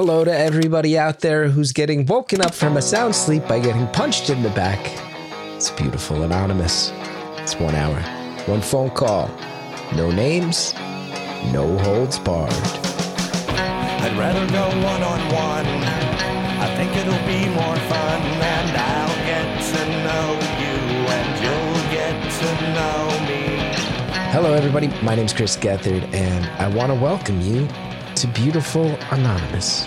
Hello to everybody out there who's getting woken up from a sound sleep by getting punched in the back. It's beautiful, anonymous. It's one hour, one phone call, no names, no holds barred. I'd rather go one on one. I think it'll be more fun, and I'll get to know you, and you'll get to know me. Hello, everybody. My name's Chris Gethard, and I want to welcome you to Beautiful Anonymous.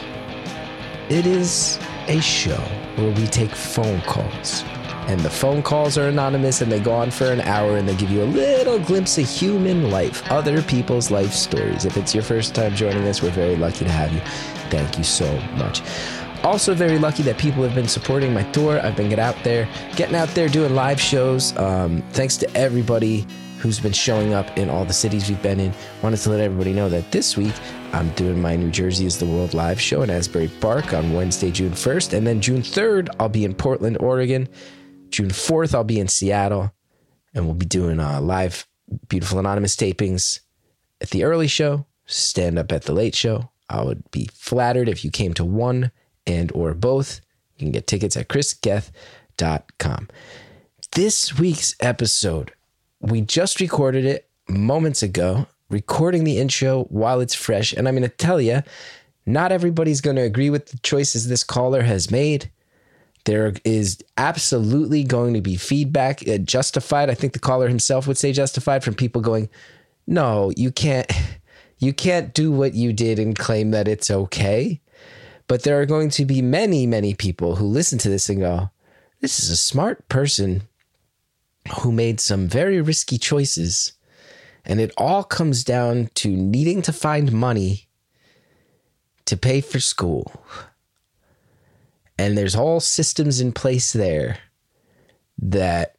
It is a show where we take phone calls, and the phone calls are anonymous and they go on for an hour and they give you a little glimpse of human life, other people's life stories. If it's your first time joining us, we're very lucky to have you. Thank you so much. Also, very lucky that people have been supporting my tour. I've been getting out there, getting out there doing live shows. Um, thanks to everybody who's been showing up in all the cities we've been in. Wanted to let everybody know that this week I'm doing my New Jersey is the World live show in Asbury Park on Wednesday, June 1st. And then June 3rd, I'll be in Portland, Oregon. June 4th, I'll be in Seattle. And we'll be doing uh, live Beautiful Anonymous tapings at the early show, stand up at the late show. I would be flattered if you came to one and or both. You can get tickets at chrisgethard.com. This week's episode we just recorded it moments ago, recording the intro while it's fresh. And I'm going to tell you, not everybody's going to agree with the choices this caller has made. There is absolutely going to be feedback, uh, justified. I think the caller himself would say justified from people going, "No, you can't, you can't do what you did and claim that it's okay." But there are going to be many, many people who listen to this and go, "This is a smart person who made some very risky choices. And it all comes down to needing to find money to pay for school. And there's all systems in place there that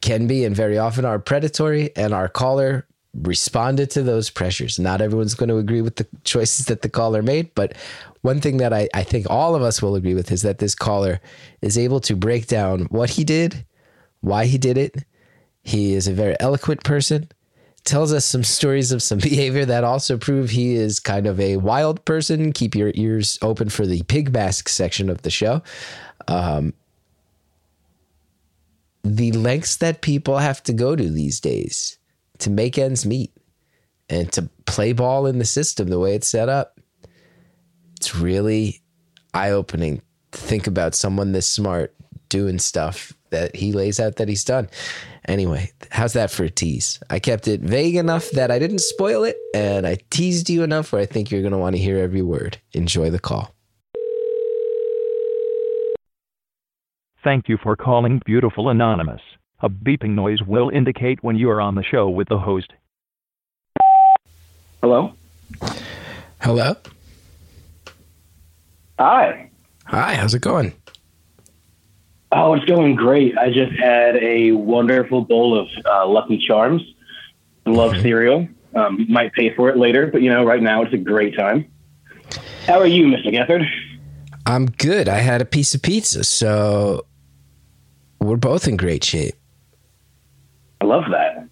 can be and very often are predatory. And our caller responded to those pressures. Not everyone's going to agree with the choices that the caller made, but one thing that I, I think all of us will agree with is that this caller is able to break down what he did why he did it. He is a very eloquent person. Tells us some stories of some behavior that also prove he is kind of a wild person. Keep your ears open for the pig mask section of the show. Um, the lengths that people have to go to these days to make ends meet and to play ball in the system the way it's set up. It's really eye opening to think about someone this smart doing stuff that he lays out that he's done. Anyway, how's that for a tease? I kept it vague enough that I didn't spoil it, and I teased you enough where I think you're going to want to hear every word. Enjoy the call. Thank you for calling Beautiful Anonymous. A beeping noise will indicate when you are on the show with the host. Hello? Hello? Hi. Hi, how's it going? Oh, it's going great. I just had a wonderful bowl of uh, Lucky Charms. Love cereal. Um, might pay for it later, but you know, right now it's a great time. How are you, Mr. Gethard? I'm good. I had a piece of pizza, so we're both in great shape. I love that.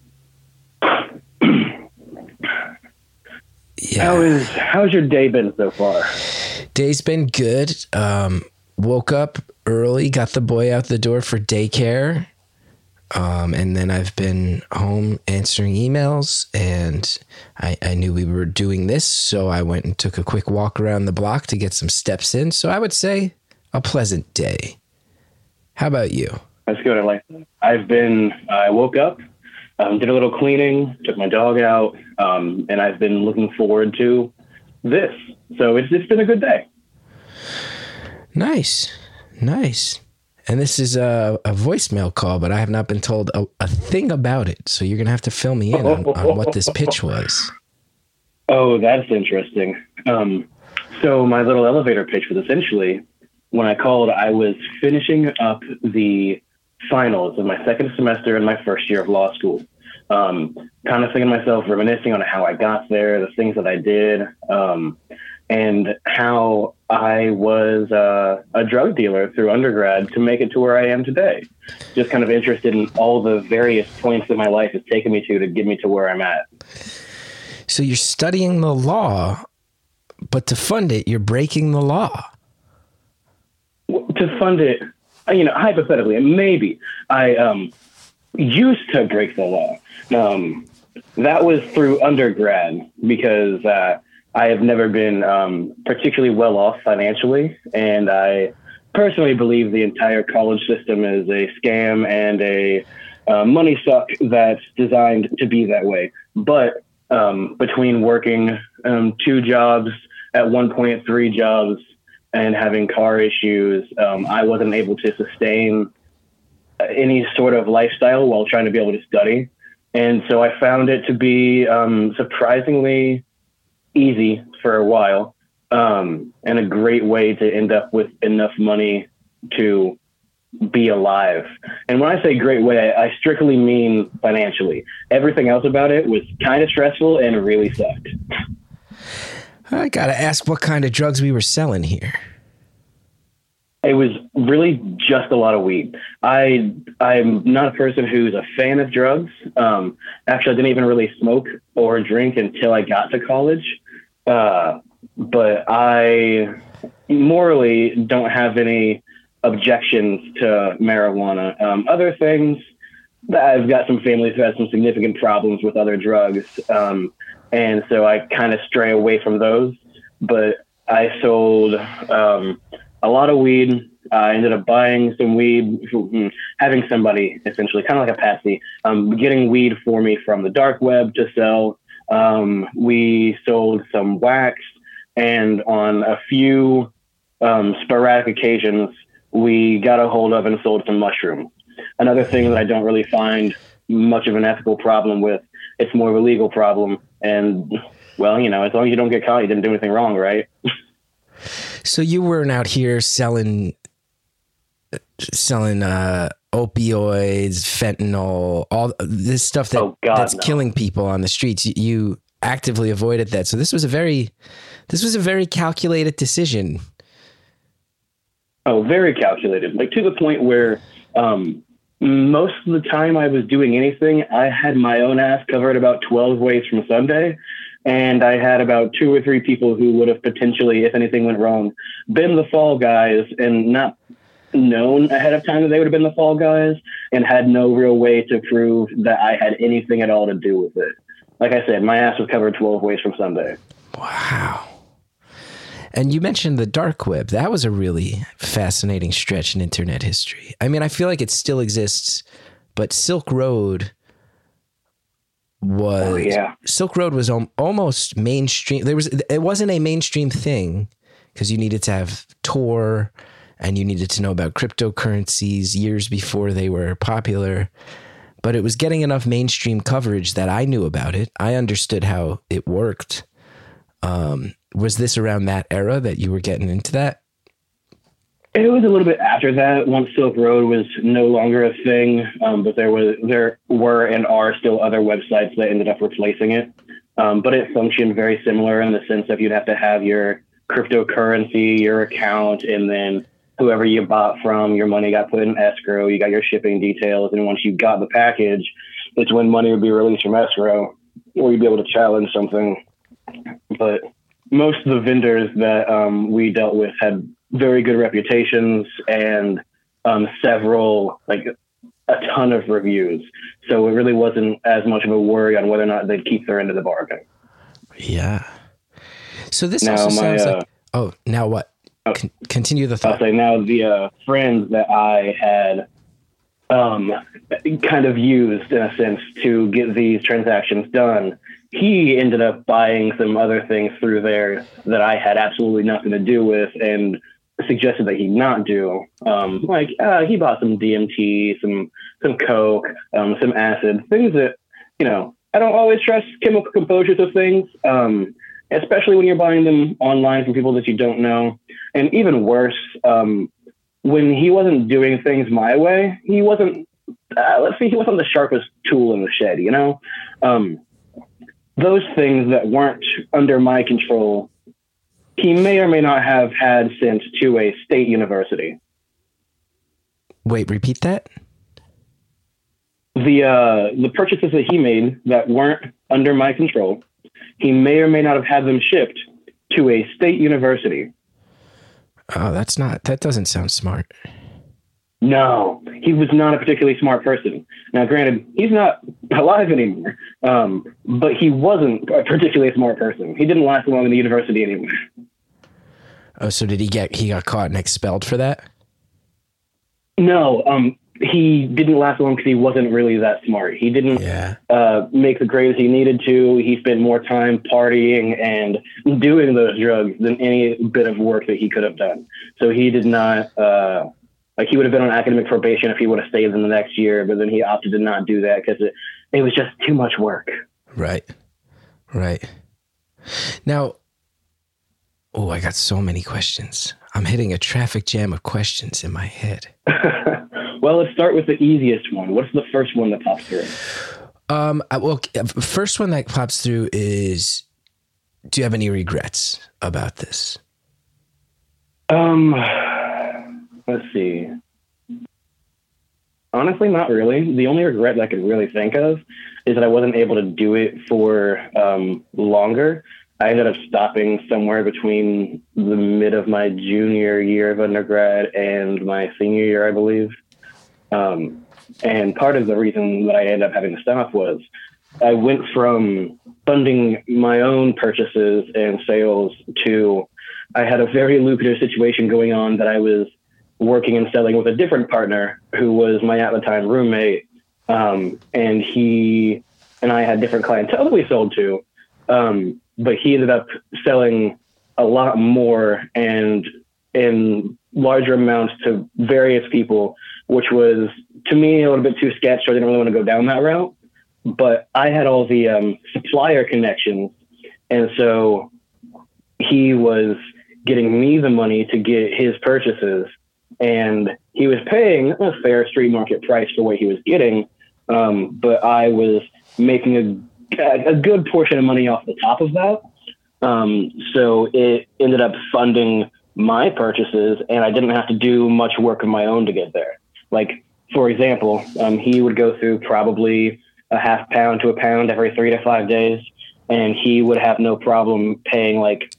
Yeah. How is how's your day been so far? Day's been good. Um, woke up early, got the boy out the door for daycare. Um, and then I've been home answering emails, and I, I knew we were doing this, so I went and took a quick walk around the block to get some steps in. So I would say a pleasant day. How about you? That's good. I like that. I've been. I woke up, um, did a little cleaning, took my dog out, um, and I've been looking forward to this. So it's it's been a good day. Nice, nice. And this is a, a voicemail call, but I have not been told a, a thing about it. So you're gonna have to fill me in on, on what this pitch was. Oh, that's interesting. Um, so my little elevator pitch was essentially when I called, I was finishing up the finals of my second semester in my first year of law school. Um, kind of thinking to myself, reminiscing on how I got there, the things that I did, um, and how I was uh, a drug dealer through undergrad to make it to where I am today. Just kind of interested in all the various points that my life has taken me to to get me to where I'm at. So you're studying the law but to fund it, you're breaking the law. To fund it, you know, hypothetically, maybe I um, used to break the law. Um, that was through undergrad because uh, I have never been um, particularly well off financially, and I personally believe the entire college system is a scam and a uh, money suck that's designed to be that way. But um, between working um, two jobs at one point, three jobs, and having car issues, um, I wasn't able to sustain any sort of lifestyle while trying to be able to study. And so I found it to be um, surprisingly easy for a while um, and a great way to end up with enough money to be alive. And when I say great way, I strictly mean financially. Everything else about it was kind of stressful and really sucked. I got to ask what kind of drugs we were selling here. It was really just a lot of weed. I I'm not a person who's a fan of drugs. Um, actually, I didn't even really smoke or drink until I got to college. Uh, but I morally don't have any objections to marijuana. Um, other things, I've got some families who have some significant problems with other drugs, um, and so I kind of stray away from those. But I sold um, a lot of weed. I ended up buying some weed, hmm, having somebody essentially, kind of like a patsy, um, getting weed for me from the dark web to sell. Um, we sold some wax, and on a few um, sporadic occasions, we got a hold of and sold some mushrooms. Another thing that I don't really find much of an ethical problem with, it's more of a legal problem. And well, you know, as long as you don't get caught, you didn't do anything wrong, right? So you weren't out here selling selling uh, opioids, fentanyl, all this stuff that Oh, God, that's no. killing people on the streets. You, actively avoided that. So this was a very this was a very calculated decision. Oh, very calculated. Like to the point where um, most of the time I was doing anything, I had my own ass covered about 12 ways from Sunday. And I had about two or three people who would have potentially, if anything went wrong, been the fall guys and not known ahead of time that they would have been the fall guys and had no real way to prove that I had anything at all to do with it. Like I said, my ass was covered 12 ways from Sunday. Wow. And you mentioned the dark web. That was a really fascinating stretch in internet history. I mean, I feel like it still exists, but Silk Road was Oh, yeah. Silk Road was almost mainstream. There was it wasn't a mainstream thing because you needed to have Tor and you needed to know about cryptocurrencies years before they were popular. But it was getting enough mainstream coverage that I knew about it. I understood how it worked. Um, was this around that era that you were getting into that? It was a little bit after that, once Silk Road was no longer a thing, um, but there was there were and are still other websites that ended up replacing it. Um, but it functioned very similar in the sense of you'd have to have your cryptocurrency, your account, and then whoever you bought from, your money got put in escrow. You got your shipping details, and once you got the package, it's when money would be released from escrow, or you'd be able to challenge something. But most of the vendors that um, we dealt with had very good reputations and um, several, like a ton of reviews. So it really wasn't as much of a worry on whether or not they'd keep their end of the bargain. Yeah. So this Now, also my, sounds uh, like. Oh, now what? Con- continue the thought. I'll say now the uh, friends that I had um, kind of used in a sense to get these transactions done. He ended up buying some other things through there that I had absolutely nothing to do with and suggested that he not do. Um, like uh, he bought some DMT, some some coke, um, some acid, things that you know I don't always trust chemical composures of things, um, especially when you're buying them online from people that you don't know. And even worse, um, when he wasn't doing things my way, he wasn't. Uh, let's see, he wasn't the sharpest tool in the shed. You know, um, those things that weren't under my control, he may or may not have had sent to a state university. Wait, repeat that? The uh, the purchases that he made that weren't under my control, he may or may not have had them shipped to a state university. Oh, that's not. That doesn't sound smart. No, he was not a particularly smart person. Now, granted, he's not alive anymore, um, but he wasn't a particularly smart person. He didn't last long in the university anyway. Oh, so did he get? He got caught and expelled for that. No, um, he didn't last long because he wasn't really that smart. He didn't Yeah. uh, make the grades he needed to. He spent more time partying and doing those drugs than any bit of work that he could have done. So he did not, uh, like, he would have been on academic probation if he would have stayed in the next year, but then he opted to not do that because it, it was just too much work. Right. Right. Now, oh, I got so many questions. I'm hitting a traffic jam of questions in my head. well, let's start with the easiest one. What's the first one that pops through? Um, well, uh, first one that pops through is do you have any regrets about this? Um, let's see. Honestly, not really. The only regret that I could really think of is that I wasn't able to do it for um, longer. I ended up stopping somewhere between the mid of my junior year of undergrad and my senior year, I believe. Um, and part of the reason that I ended up having to stop was I went from funding my own purchases and sales to I had a very lucrative situation going on that I was working and selling with a different partner who was my at the time roommate. Um, and he and I had different clientele that we sold to. Um, but he ended up selling a lot more and in larger amounts to various people, which was to me a little bit too sketch. So I didn't really want to go down that route. But I had all the um, supplier connections. And so he was getting me the money to get his purchases. And he was paying a fair street market price for what he was getting. Um, but I was making a, a good portion of money off the top of that. Um, so it ended up funding my purchases, and I didn't have to do much work of my own to get there. Like, for example, um, he would go through probably a half pound to a pound every three to five days, and he would have no problem paying like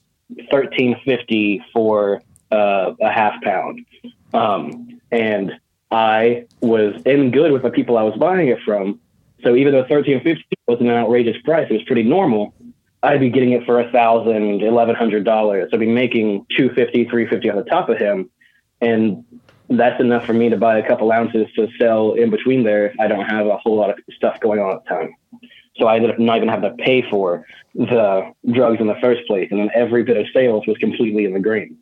thirteen fifty for uh, a half pound. Um, and I was in good with the people I was buying it from. So even though thirteen fifty was an outrageous price, it was pretty normal. I'd be getting it for a thousand, eleven hundred dollars. I'd be making two fifty, three fifty on the top of him, and that's enough for me to buy a couple ounces to sell in between there. if I don't have a whole lot of stuff going on at the time. So I ended up not even having to pay for the drugs in the first place, and then every bit of sales was completely in the green.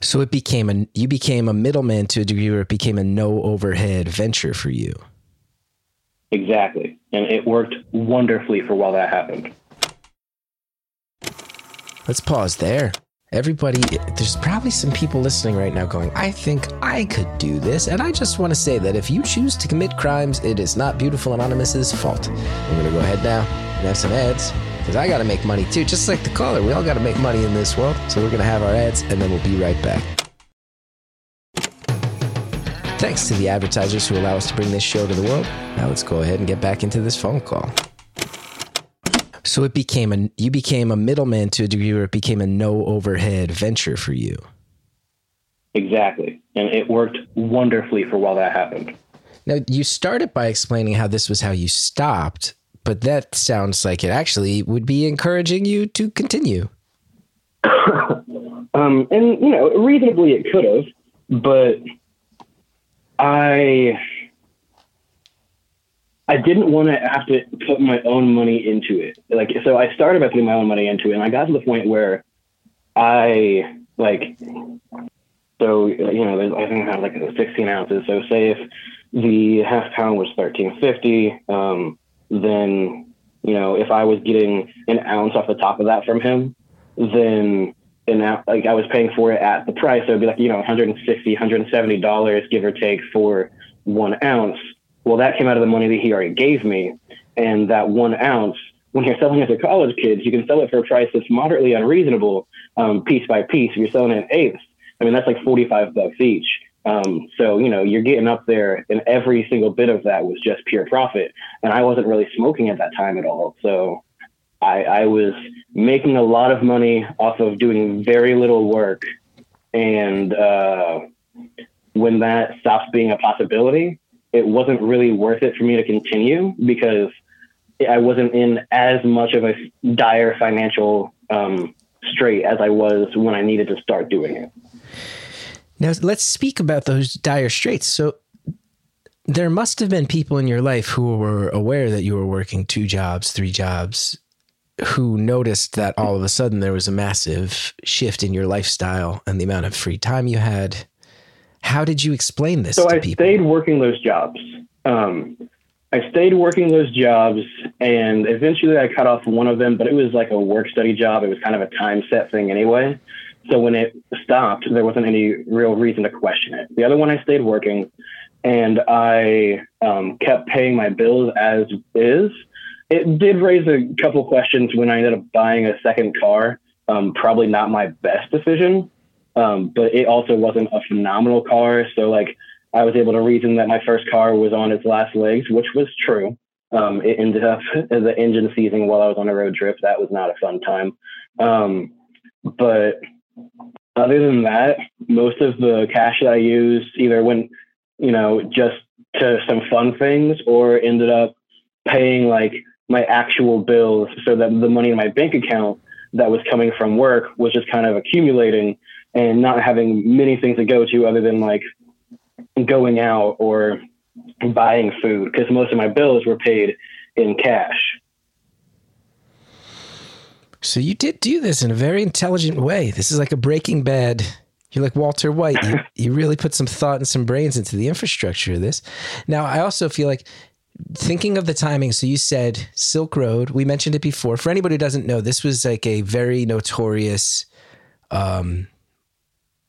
So it became a you became a middleman to a degree where it became a no overhead venture for you. Exactly, and it worked wonderfully for while that happened. Let's pause there. Everybody, there's probably some people listening right now going, I think I could do this. And I just want to say that if you choose to commit crimes, it is not Beautiful Anonymous's fault. I'm going to go ahead now and have some ads because I got to make money too. Just like the caller, we all got to make money in this world. So we're going to have our ads and then we'll be right back. Thanks to the advertisers who allow us to bring this show to the world. Now let's go ahead and get back into this phone call. So it became a you became a middleman to a degree where it became a no overhead venture for you. Exactly, and it worked wonderfully for while that happened. Now you started by explaining how this was how you stopped, but that sounds like it actually would be encouraging you to continue. Um, and you know, reasonably it could have, but I I didn't want to have to put my own money into it. Like, so I started by putting my own money into it, and I got to the point where I like. So you know, I think I have like 16 ounces. So say if the half pound was 1350, um, then you know if I was getting an ounce off the top of that from him, then and now like I was paying for it at the price, so it'd be like you know 160, 170 dollars give or take for one ounce. Well, that came out of the money that he already gave me, and that one ounce. When you're selling it to college kids, you can sell it for a price that's moderately unreasonable, um, piece by piece. If you're selling it in eighths, I mean that's like 45 bucks each. Um, so you know you're getting up there, and every single bit of that was just pure profit. And I wasn't really smoking at that time at all, so I, I was making a lot of money off of doing very little work. And uh, when that stops being a possibility, it wasn't really worth it for me to continue because I wasn't in as much of a dire financial um, strait as I was when I needed to start doing it. Now, let's speak about those dire straits. So, there must have been people in your life who were aware that you were working two jobs, three jobs, who noticed that all of a sudden there was a massive shift in your lifestyle and the amount of free time you had. How did you explain this so I people? stayed working those jobs. Um, I stayed working those jobs, and eventually I cut off one of them, but it was like a work study job. It was kind of a time set thing anyway. So when it stopped, there wasn't any real reason to question it. The other one I stayed working, and I um, kept paying my bills as is. It did raise a couple questions when I ended up buying a second car. Um, probably not my best decision, um, but it also wasn't a phenomenal car. So like I was able to reason that my first car was on its last legs, which was true. Um, it ended up as the engine seizing while I was on a road trip. That was not a fun time. Um, but other than that, most of the cash that I used either went, you know, just to some fun things or ended up paying like my actual bills so that the money in my bank account that was coming from work was just kind of accumulating and not having many things to go to other than like going out or buying food because most of my bills were paid in cash. So you did do this in a very intelligent way. This is like a Breaking Bad. You're like Walter White. You, you really put some thought and some brains into the infrastructure of this. Now, I also feel like thinking of the timing. So you said Silk Road. We mentioned it before. For anybody who doesn't know, this was like a very notorious um,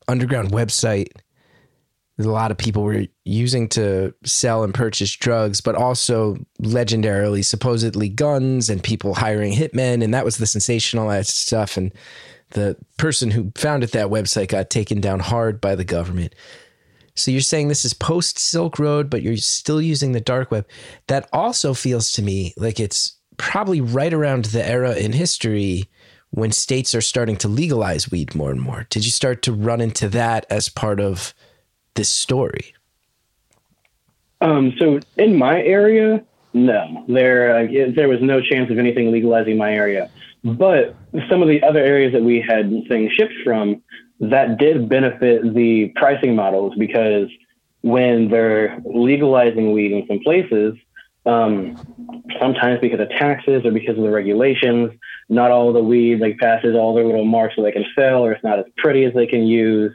underground website that a lot of people were using to sell and purchase drugs, but also legendarily, supposedly guns and people hiring hitmen. And that was the sensationalized stuff. And the person who founded that website got taken down hard by the government. So you're saying this is post Silk Road, but you're still using the dark web. That also feels to me like it's probably right around the era in history when states are starting to legalize weed more and more. Did you start to run into that as part of this story? Um, so in my area, no, there uh, there was no chance of anything legalizing my area. But some of the other areas that we had things shipped from, that did benefit the pricing models because when they're legalizing weed in some places, um, sometimes because of taxes or because of the regulations, not all the weed like passes all their little marks so they can sell, or it's not as pretty as they can use.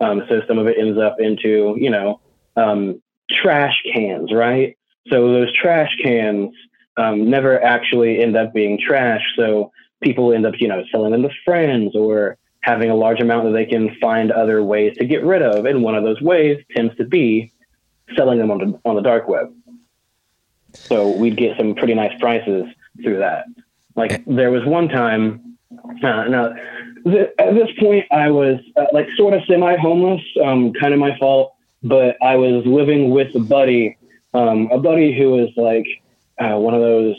Um, so some of it ends up into you know um, trash cans, right? So those trash cans um, never actually end up being trash. So people end up you know selling them to friends or having a large amount that they can find other ways to get rid of. And one of those ways tends to be selling them on the, on the dark web. So we'd get some pretty nice prices through that. Like there was one time, uh, now th- at this point I was uh, like sort of semi homeless, um, kind of my fault, but I was living with a buddy, um, a buddy who was like uh, one of those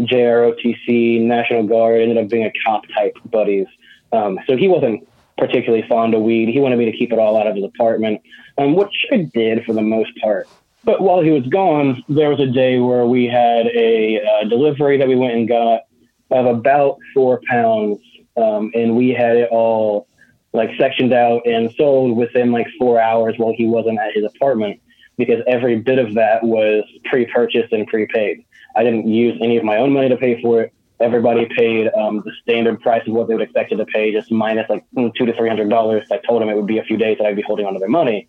JROTC National Guard, ended up being a cop type buddies. Um, so he wasn't particularly fond of weed. He wanted me to keep it all out of his apartment, um, which I did for the most part. But while he was gone, there was a day where we had a uh, delivery that we went and got of about four pounds, um, and we had it all like sectioned out and sold within like four hours while he wasn't at his apartment because every bit of that was pre-purchased and prepaid. I didn't use any of my own money to pay for it. Everybody paid um, the standard price of what they would expect to pay, just minus like two to three hundred dollars. I told them it would be a few days that I'd be holding onto their money,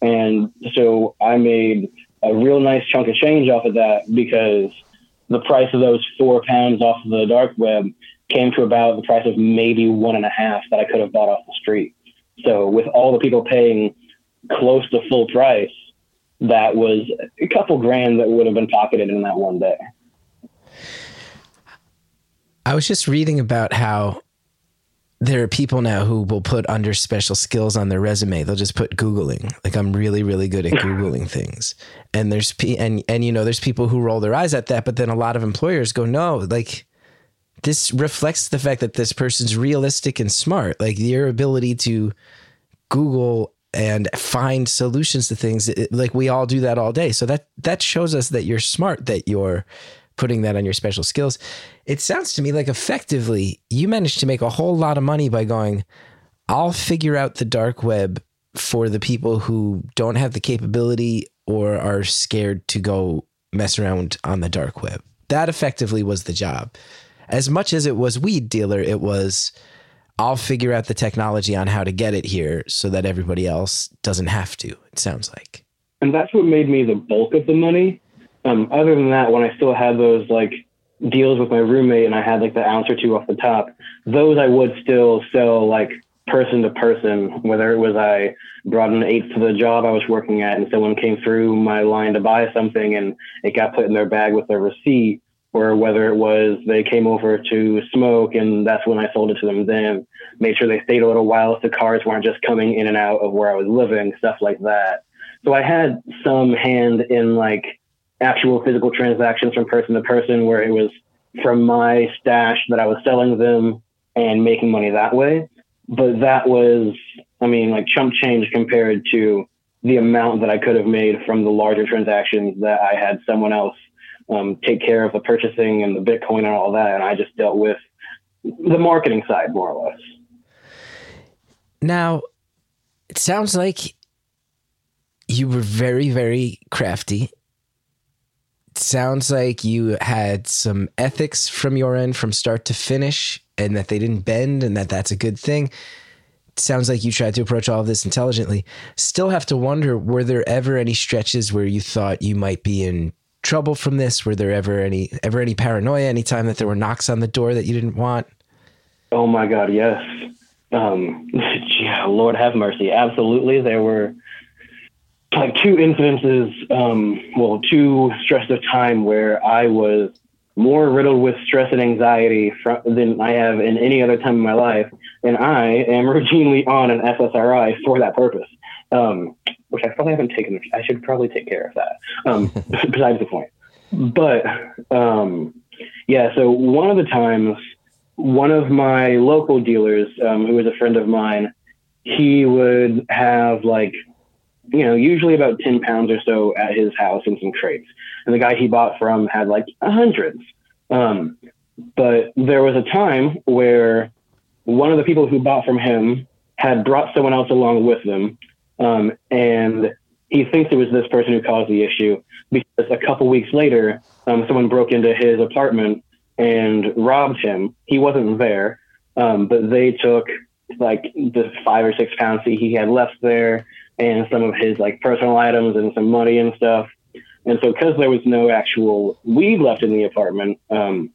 and so I made a real nice chunk of change off of that because the price of those four pounds off of the dark web came to about the price of maybe one and a half that I could have bought off the street. So with all the people paying close to full price, that was a couple grand that would have been pocketed in that one day. I was just reading about how there are people now who will put under special skills on their resume. They'll just put Googling. Like I'm really, really good at Googling things. And there's, p and, and, you know, there's people who roll their eyes at that, but then a lot of employers go, no, like this reflects the fact that this person's realistic and smart. Like your ability to Google and find solutions to things. It, like we all do that all day. So that that shows us that you're smart. That you're putting that on your special skills. It sounds to me like effectively you managed to make a whole lot of money by going. I'll figure out the dark web for the people who don't have the capability or are scared to go mess around on the dark web. That effectively was the job. As much as it was weed dealer, it was I'll figure out the technology on how to get it here so that everybody else doesn't have to. It sounds like. And that's what made me the bulk of the money. Um, other than that, when I still had those like deals with my roommate and I had like the ounce or two off the top, those I would still sell like person to person, whether it was I brought an eighth to the job I was working at and someone came through my line to buy something and it got put in their bag with their receipt, or whether it was they came over to smoke and that's when I sold it to them then. Made sure they stayed a little while if the cars weren't just coming in and out of where I was living, stuff like that. So I had some hand in like actual physical transactions from person to person where it was from my stash that I was selling them and making money that way but that was, I mean, like chump change compared to the amount that I could have made from the larger transactions that I had someone else um, take care of the purchasing and the Bitcoin and all that. And I just dealt with the marketing side more or less. Now, it sounds like you were very, very crafty. Sounds like you had some ethics from your end from start to finish and that they didn't bend and that that's a good thing. Sounds like you tried to approach all of this intelligently. Still have to wonder were there ever any stretches where you thought you might be in trouble from this? Were there ever any ever any paranoia anytime that there were knocks on the door that you didn't want? Oh my god, yes. Um yeah, Lord have mercy. Absolutely. There were like two incidences, um, well, two stretches of time where I was more riddled with stress and anxiety from, than I have in any other time in my life. And I am routinely on an SSRI for that purpose, um, which I probably haven't taken. I should probably take care of that. Um, besides the point. But um, yeah, so one of the times, one of my local dealers, um, who was a friend of mine, he would have like, you know, usually about 10 pounds or so at his house in some crates and the guy he bought from had like hundreds. Um, but there was a time where one of the people who bought from him had brought someone else along with them, um, and he thinks it was this person who caused the issue because a couple weeks later, um, someone broke into his apartment and robbed him. He wasn't there, um, but they took like the five or six pounds he had left there and some of his like personal items and some money and stuff. And so, because there was no actual weed left in the apartment, um,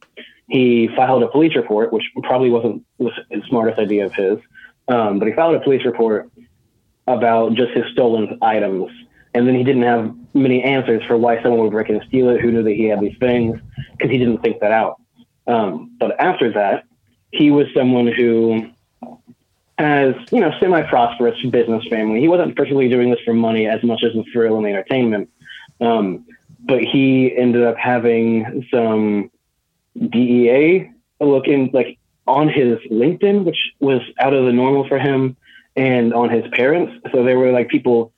he filed a police report, which probably wasn't the smartest idea of his. Um, but he filed a police report about just his stolen items. And then he didn't have many answers for why someone would break in and steal it, who knew that he had these things, because he didn't think that out. Um, but after that, he was someone who has, you know, semi-prosperous business family. He wasn't particularly doing this for money as much as the thrill and the entertainment. Um, but he ended up having some DEA looking like on his LinkedIn, which was out of the normal for him, and on his parents. So there were like people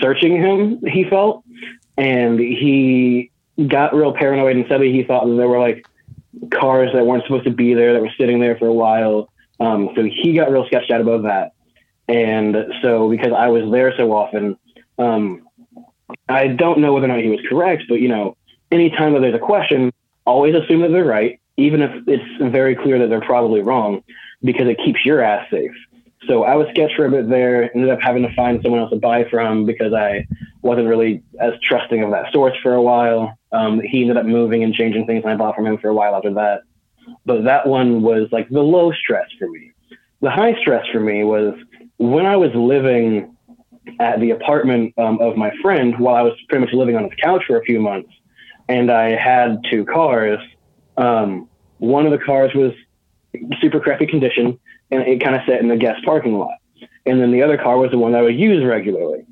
searching him, he felt, and he got real paranoid and suddenly he thought that there were like cars that weren't supposed to be there that were sitting there for a while. Um, so he got real sketched out about that. And so because I was there so often, um, I don't know whether or not he was correct, but you know, anytime that there's a question, always assume that they're right, even if it's very clear that they're probably wrong, because it keeps your ass safe. So I was sketched for a bit there, ended up having to find someone else to buy from because I wasn't really as trusting of that source for a while. Um, he ended up moving and changing things, and I bought from him for a while after that. But that one was like the low stress for me. The high stress for me was when I was living at the apartment um, of my friend while I was pretty much living on his couch for a few months. And I had two cars. Um, one of the cars was super crappy condition and it kind of sat in the guest parking lot. And then the other car was the one that I would use regularly.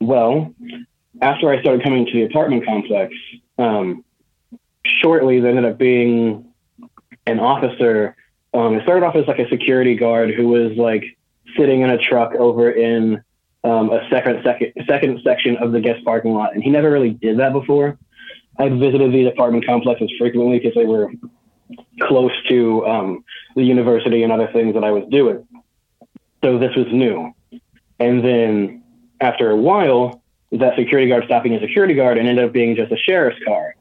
Well, after I started coming to the apartment complex, um, shortly there ended up being an officer. Um, it started off as like a security guard who was like sitting in a truck over in um, a second, second, second section of the guest parking lot, and he never really did that before. I visited these apartment complexes frequently because they were close to um, the university and other things that I was doing. So this was new. And then after a while, that security guard stopped being a security guard and ended up being just a sheriff's car.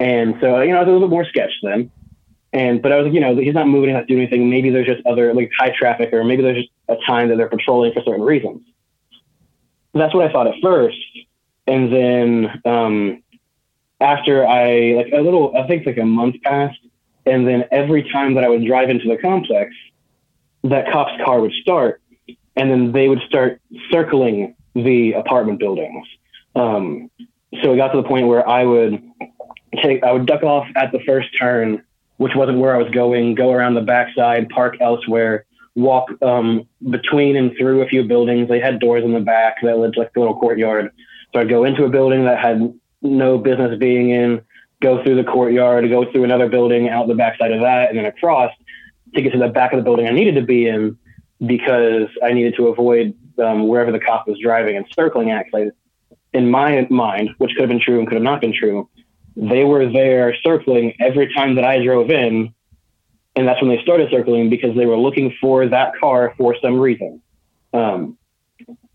And so, you know, I was a little bit more sketched then. And, but I was, like, you know, he's not moving, he's not doing anything. Maybe there's just other, like high traffic, or maybe there's just a time that they're patrolling for certain reasons. That's what I thought at first. And then, um, after I, like a little, I think like a month passed. And then every time that I would drive into the complex, that cop's car would start and then they would start circling the apartment buildings. Um, so it got to the point where I would take, I would duck off at the first turn, which wasn't where I was going, go around the backside, park elsewhere, walk um, between and through a few buildings. They had doors in the back that led to like a little courtyard. So I'd go into a building that had no business being in, go through the courtyard, go through another building out the backside of that, and then across to get to the back of the building I needed to be in because I needed to avoid um, wherever the cop was driving and circling at. actually in my mind, which could have been true and could have not been true, they were there circling every time that I drove in. And that's when they started circling because they were looking for that car for some reason. Um,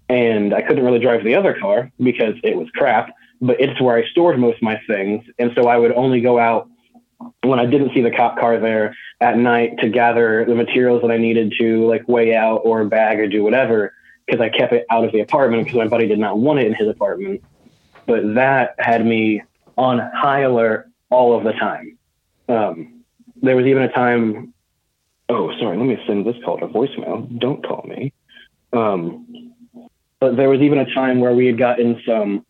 and I couldn't really drive the other car because it was crap, but it's where I stored most of my things. And so I would only go out when I didn't see the cop car there at night to gather the materials that I needed to like weigh out or bag or do whatever because I kept it out of the apartment because my buddy did not want it in his apartment. But that had me on high alert all of the time. Um, there was even a time. Oh, sorry. Let me send this call to voicemail. Don't call me. Um, but there was even a time where we had gotten some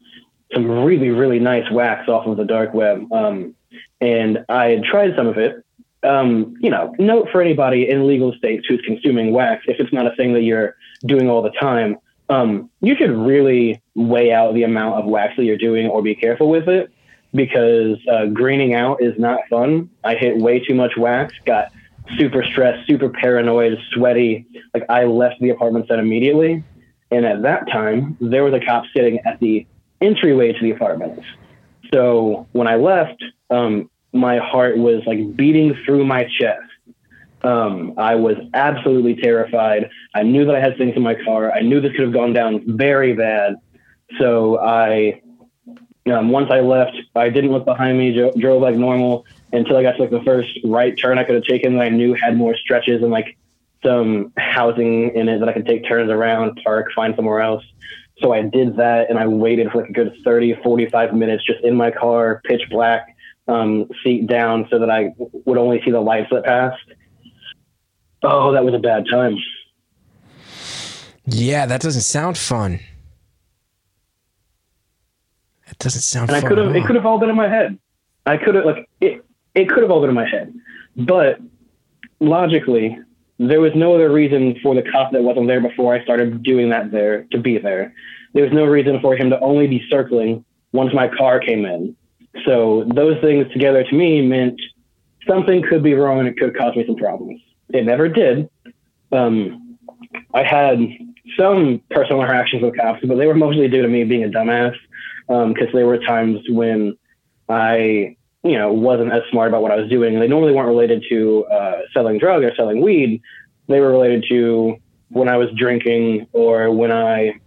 some really really nice wax off of the dark web. Um, and I had tried some of it. Um, you know, note for anybody in legal states who's consuming wax, if it's not a thing that you're doing all the time, um, you should really weigh out the amount of wax that you're doing or be careful with it because uh, greening out is not fun. I hit way too much wax, got super stressed, super paranoid, sweaty. Like I left the apartment set immediately. And at that time, there was a cop sitting at the entryway to the apartment. So when I left, um, my heart was like beating through my chest. Um, I was absolutely terrified. I knew that I had things in my car. I knew this could have gone down very bad. So I, um, once I left, I didn't look behind me, jo- drove like normal until I got to like the first right turn I could have taken that I knew had more stretches and like some housing in it that I could take turns around, park, find somewhere else. So I did that and I waited for like a good 30, 45 minutes just in my car, pitch black, um, seat down so that I would only see the lights that passed. Oh, that was a bad time. Yeah, that doesn't sound fun. It doesn't sound and. I could have it could have all been in my head. I could have like it it could have all been in my head. But logically, there was no other reason for the cop that wasn't there before I started doing that there to be there. There was no reason for him to only be circling once my car came in. So those things together to me meant something could be wrong and it could cause me some problems. It never did. Um, I had some personal interactions with cops, but they were mostly due to me being a dumbass because there were times when I, you know, wasn't as smart about what I was doing. They normally weren't related to uh, selling drugs or selling weed. They were related to when I was drinking or when I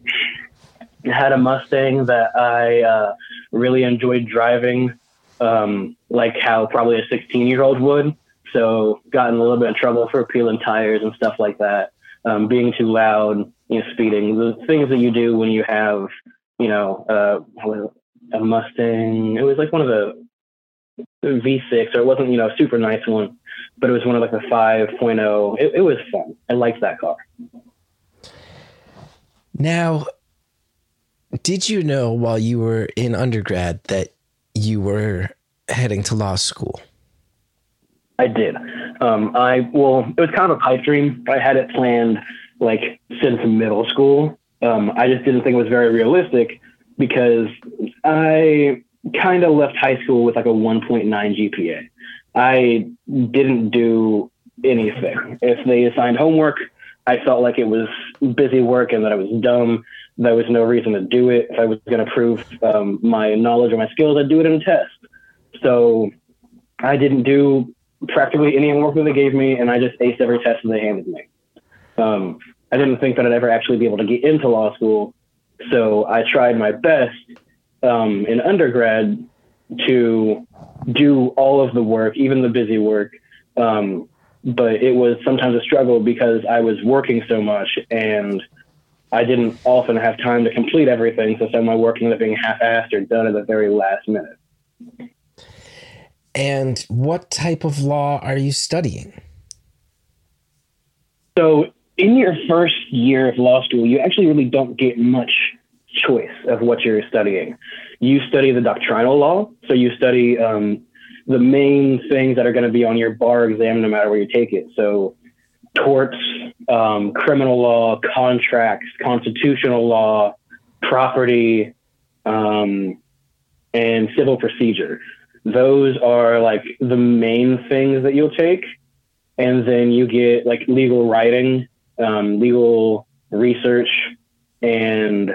had a Mustang that I uh, really enjoyed driving, um, like how probably a 16 year old would. So got in a little bit of trouble for peeling tires and stuff like that. Um, being too loud, you know, speeding, the things that you do when you have, you know, uh, a Mustang. It was like one of the V6, or it wasn't, you know, a super nice one, but it was one of like the 5.0. It, it was fun. I liked that car. Now, did you know while you were in undergrad that you were heading to law school? I did. Um, I well, it was kind of a pipe dream. I had it planned like since middle school. Um, I just didn't think it was very realistic because I kind of left high school with like a 1.9 GPA. I didn't do anything. If they assigned homework, I felt like it was busy work and that I was dumb. There was no reason to do it. If I was going to prove um, my knowledge or my skills, I'd do it in a test. So I didn't do practically any homework that they gave me, and I just aced every test that they handed me. Um, I didn't think that I'd ever actually be able to get into law school, so I tried my best um, in undergrad to do all of the work, even the busy work. Um, but it was sometimes a struggle because I was working so much and I didn't often have time to complete everything. So some of my work ended up being half-assed or done at the very last minute. And what type of law are you studying? So in your first year of law school, you actually really don't get much choice of what you're studying. You study the doctrinal law, so you study um, the main things that are going to be on your bar exam no matter where you take it. So torts, um, criminal law, contracts, constitutional law, property, um, and civil procedure. Those are like the main things that you'll take. And then you get like legal writing, um, legal research, and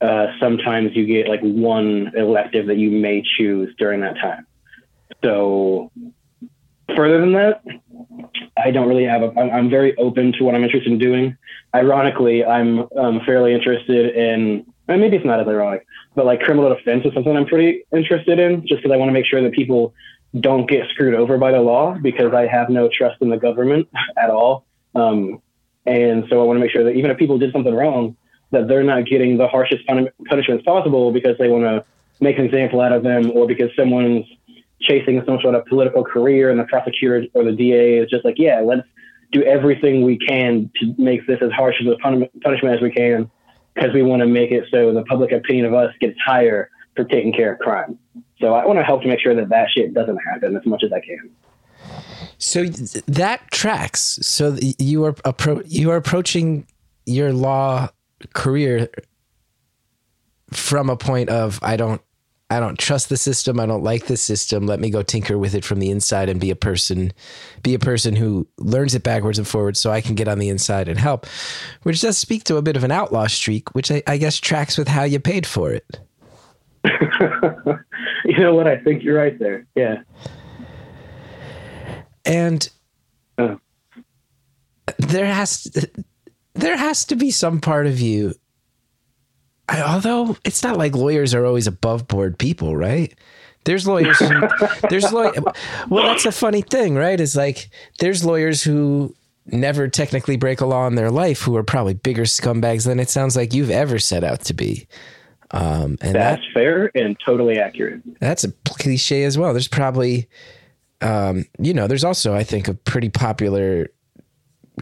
uh, sometimes you get like one elective that you may choose during that time. So further than that, I don't really have a. I'm, I'm very open to what I'm interested in doing. Ironically, I'm um, fairly interested in. And maybe it's not as ironic, but like criminal defense is something I'm pretty interested in, just because I want to make sure that people don't get screwed over by the law, because I have no trust in the government at all. Um, and so I want to make sure that even if people did something wrong, that they're not getting the harshest pun- punishments possible because they want to make an example out of them, or because someone's chasing some sort of political career and the prosecutor or the DA is just like, yeah, let's do everything we can to make this as harsh as a pun- punishment as we can because we want to make it so the public opinion of us gets higher for taking care of crime. So I want to help to make sure that that shit doesn't happen as much as I can. So that tracks. So you are appro- you are approaching your law career from a point of I don't I don't trust the system. I don't like the system. Let me go tinker with it from the inside and be a person, be a person who learns it backwards and forwards so I can get on the inside and help, which does speak to a bit of an outlaw streak, which I, I guess tracks with how you paid for it. you know what? I think you're right there. Yeah. And oh. there has there has to be some part of you I, although it's not like lawyers are always above board people, right? There's lawyers. Who, there's lawyer. Well, that's a funny thing, right? Is like there's lawyers who never technically break a law in their life who are probably bigger scumbags than it sounds like you've ever set out to be. Um, and that's that, fair and totally accurate. That's a cliche as well. There's probably, um, you know, there's also I think a pretty popular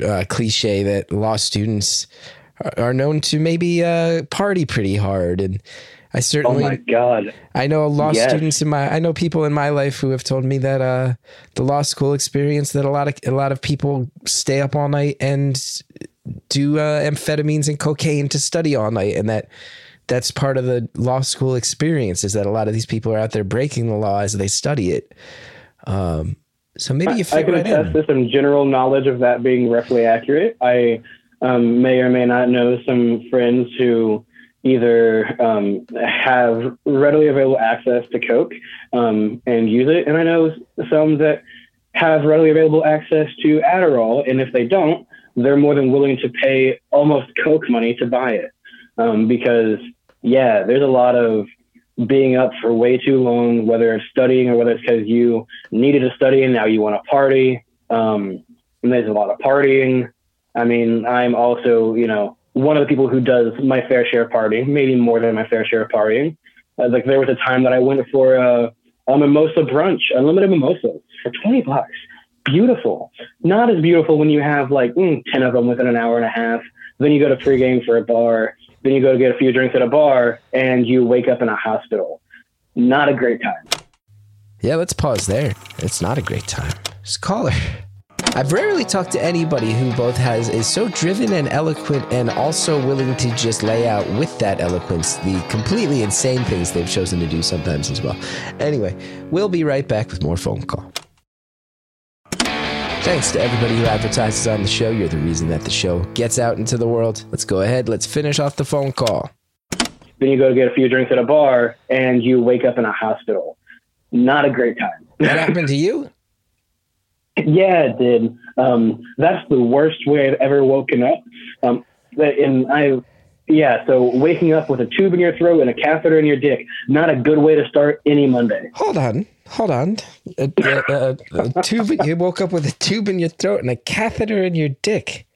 uh, cliche that law students are known to maybe uh, party pretty hard and I certainly. Oh my god! I know law yes. students in my. I know people in my life who have told me that uh, the law school experience that a lot of a lot of people stay up all night and do uh, amphetamines and cocaine to study all night, and that that's part of the law school experience. Is that a lot of these people are out there breaking the law as they study it. Um, so maybe you. I, I can right attest to some general knowledge of that being roughly accurate. I um, may or may not know some friends who either um, have readily available access to Coke um, and use it, and I know some that have readily available access to Adderall, and if they don't, they're more than willing to pay almost Coke money to buy it um, because yeah, there's a lot of being up for way too long, whether it's studying or whether it's because you needed to study and now you want to party. Um, and there's a lot of partying. I mean, I'm also, you know, one of the people who does my fair share of partying, maybe more than my fair share of partying. Uh, like there was a time that I went for a, a mimosa brunch, unlimited mimosas for 20 bucks. Beautiful. Not as beautiful when you have like mm, 10 of them within an hour and a half. Then you go to pregame for a bar. Then you go to get a few drinks at a bar and you wake up in a hospital. Not a great time. Yeah, let's pause there. It's not a great time. Just call her. I've rarely talked to anybody who both has is so driven and eloquent and also willing to just lay out with that eloquence the completely insane things they've chosen to do sometimes as well. Anyway, we'll be right back with more phone call. Thanks to everybody who advertises on the show. You're the reason that the show gets out into the world. Let's go ahead. Let's finish off the phone call. Then you go to get a few drinks at a bar and you wake up in a hospital. Not a great time. That happened to you? Yeah, it did. Um, that's the worst way I've ever woken up. Um, and I, yeah, so waking up with a tube in your throat and a catheter in your dick, not a good way to start any Monday. Hold on. Hold on. A, a, a, a tube. You woke up with a tube in your throat and a catheter in your dick.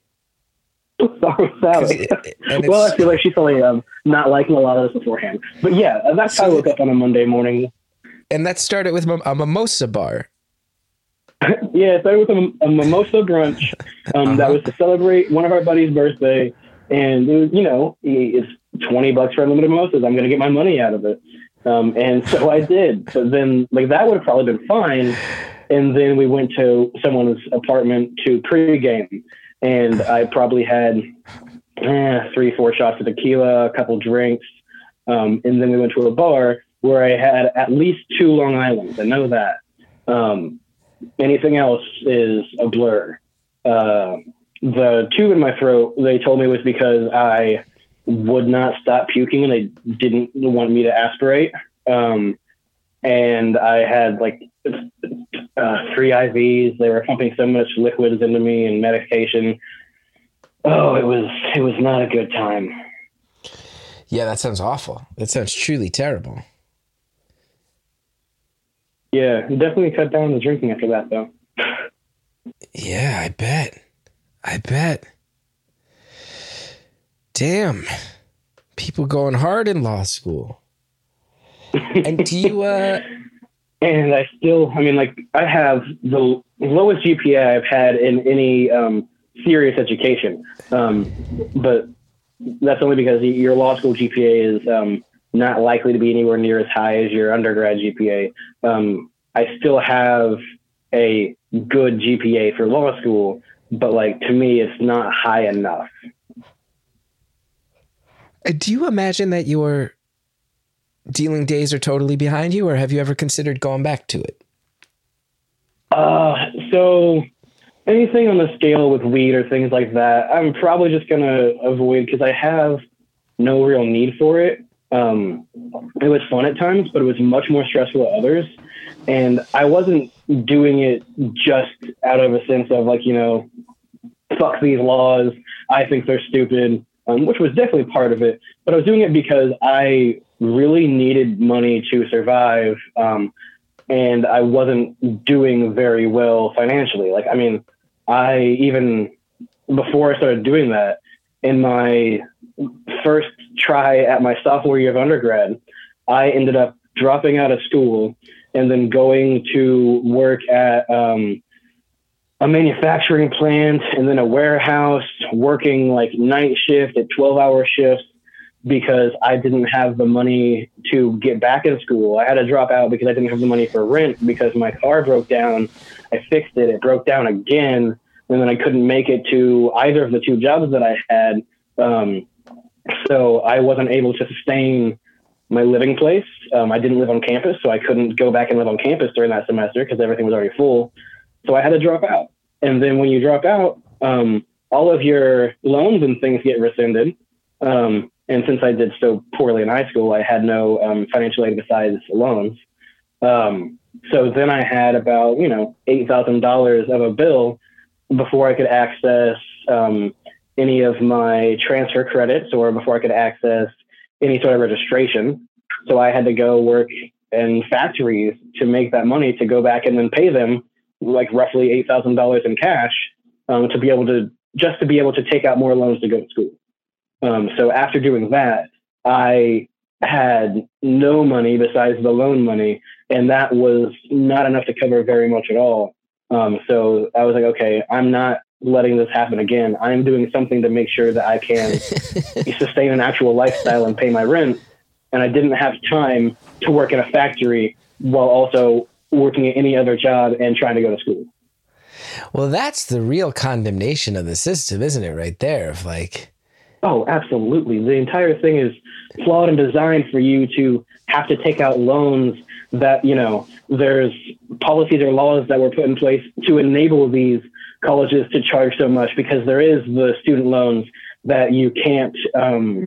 Sorry, Sally. it- well, I feel like she's probably um, not liking a lot of this beforehand. But yeah, that's how I woke up on a Monday morning. And that started with a mimosa bar. yeah, it started with a, a mimosa brunch um, that Uh-huh. was to celebrate one of our buddies' birthday, and it was, you know, it's twenty bucks for unlimited mimosas. I'm gonna get my money out of it, um, and so I did. But then, like that would have probably been fine. And then we went to someone's apartment to pregame, and I probably had eh, three, four shots of tequila, a couple drinks, um, and then we went to a bar where I had at least two Long Islands. I know that. Um, anything else is a blur. Uh, the tube in my throat, they told me was because I would not stop puking and they didn't want me to aspirate. Um, and I had like uh, three IVs. They were pumping so much liquids into me and medication. Oh, it was it was not a good time. Yeah, that sounds awful. That sounds truly terrible. Yeah, definitely cut down the drinking after that though. Yeah, I bet. I bet. Damn. People going hard in law school. And do you uh and I still, I mean, like I have the lowest GPA I've had in any um, serious education, um, but that's only because your law school GPA is um, not likely to be anywhere near as high as your undergrad GPA. Um, I still have a good GPA for law school, but like to me, it's not high enough. Do you imagine that your dealing days are totally behind you or have you ever considered going back to it? Uh, so anything on the scale with weed or things like that, I'm probably just gonna avoid because I have no real need for it. Um, it was fun at times, but it was much more stressful at others. And I wasn't doing it just out of a sense of like, you know, fuck these laws. I think they're stupid, um, which was definitely part of it. But I was doing it because I really needed money to survive. Um, and I wasn't doing very well financially. Like, I mean, I even before I started doing that in my first try at my sophomore year of undergrad, I ended up dropping out of school and then going to work at um, a manufacturing plant and then a warehouse, working like night shift at 12 hour shifts because I didn't have the money to get back in school. I had to drop out because I didn't have the money for rent because my car broke down. I fixed it, it broke down again, and then I couldn't make it to either of the two jobs that I had. Um, so I wasn't able to sustain my living place. Um, I didn't live on campus, so I couldn't go back and live on campus during that semester because everything was already full. So I had to drop out. And then when you drop out, um, all of your loans and things get rescinded. Um, and since I did so poorly in high school, I had no um, financial aid besides loans. Um, so then I had about you know eight thousand dollars of a bill before I could access um, any of my transfer credits or before I could access any sort of registration. So I had to go work in factories to make that money to go back and then pay them like roughly eight thousand dollars in cash um, to be able to just to be able to take out more loans to go to school. Um, so after doing that, I had no money besides the loan money, and that was not enough to cover very much at all. Um, so I was like, okay, I'm not letting this happen again. I'm doing something to make sure that I can sustain an actual lifestyle and pay my rent. And I didn't have time to work in a factory while also working at any other job and trying to go to school. Well, that's the real condemnation of the system, isn't it? Right there, of like, Oh, absolutely. The entire thing is flawed and designed for you to have to take out loans that, you know, there's policies or laws that were put in place to enable these colleges to charge so much because there is the student loans that you can't um,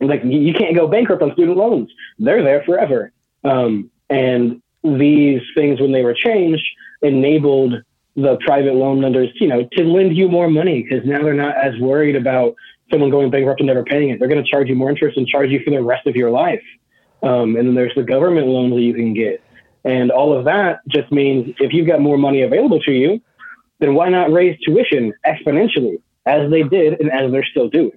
like you can't go bankrupt on student loans. They're there forever. Um, and these things, when they were changed, enabled the private loan lenders, you know, to lend you more money because now they're not as worried about someone going bankrupt and never paying it. They're going to charge you more interest and charge you for the rest of your life. Um, and then there's the government loans that you can get. And all of that just means if you've got more money available to you, then why not raise tuition exponentially as they did and as they're still doing?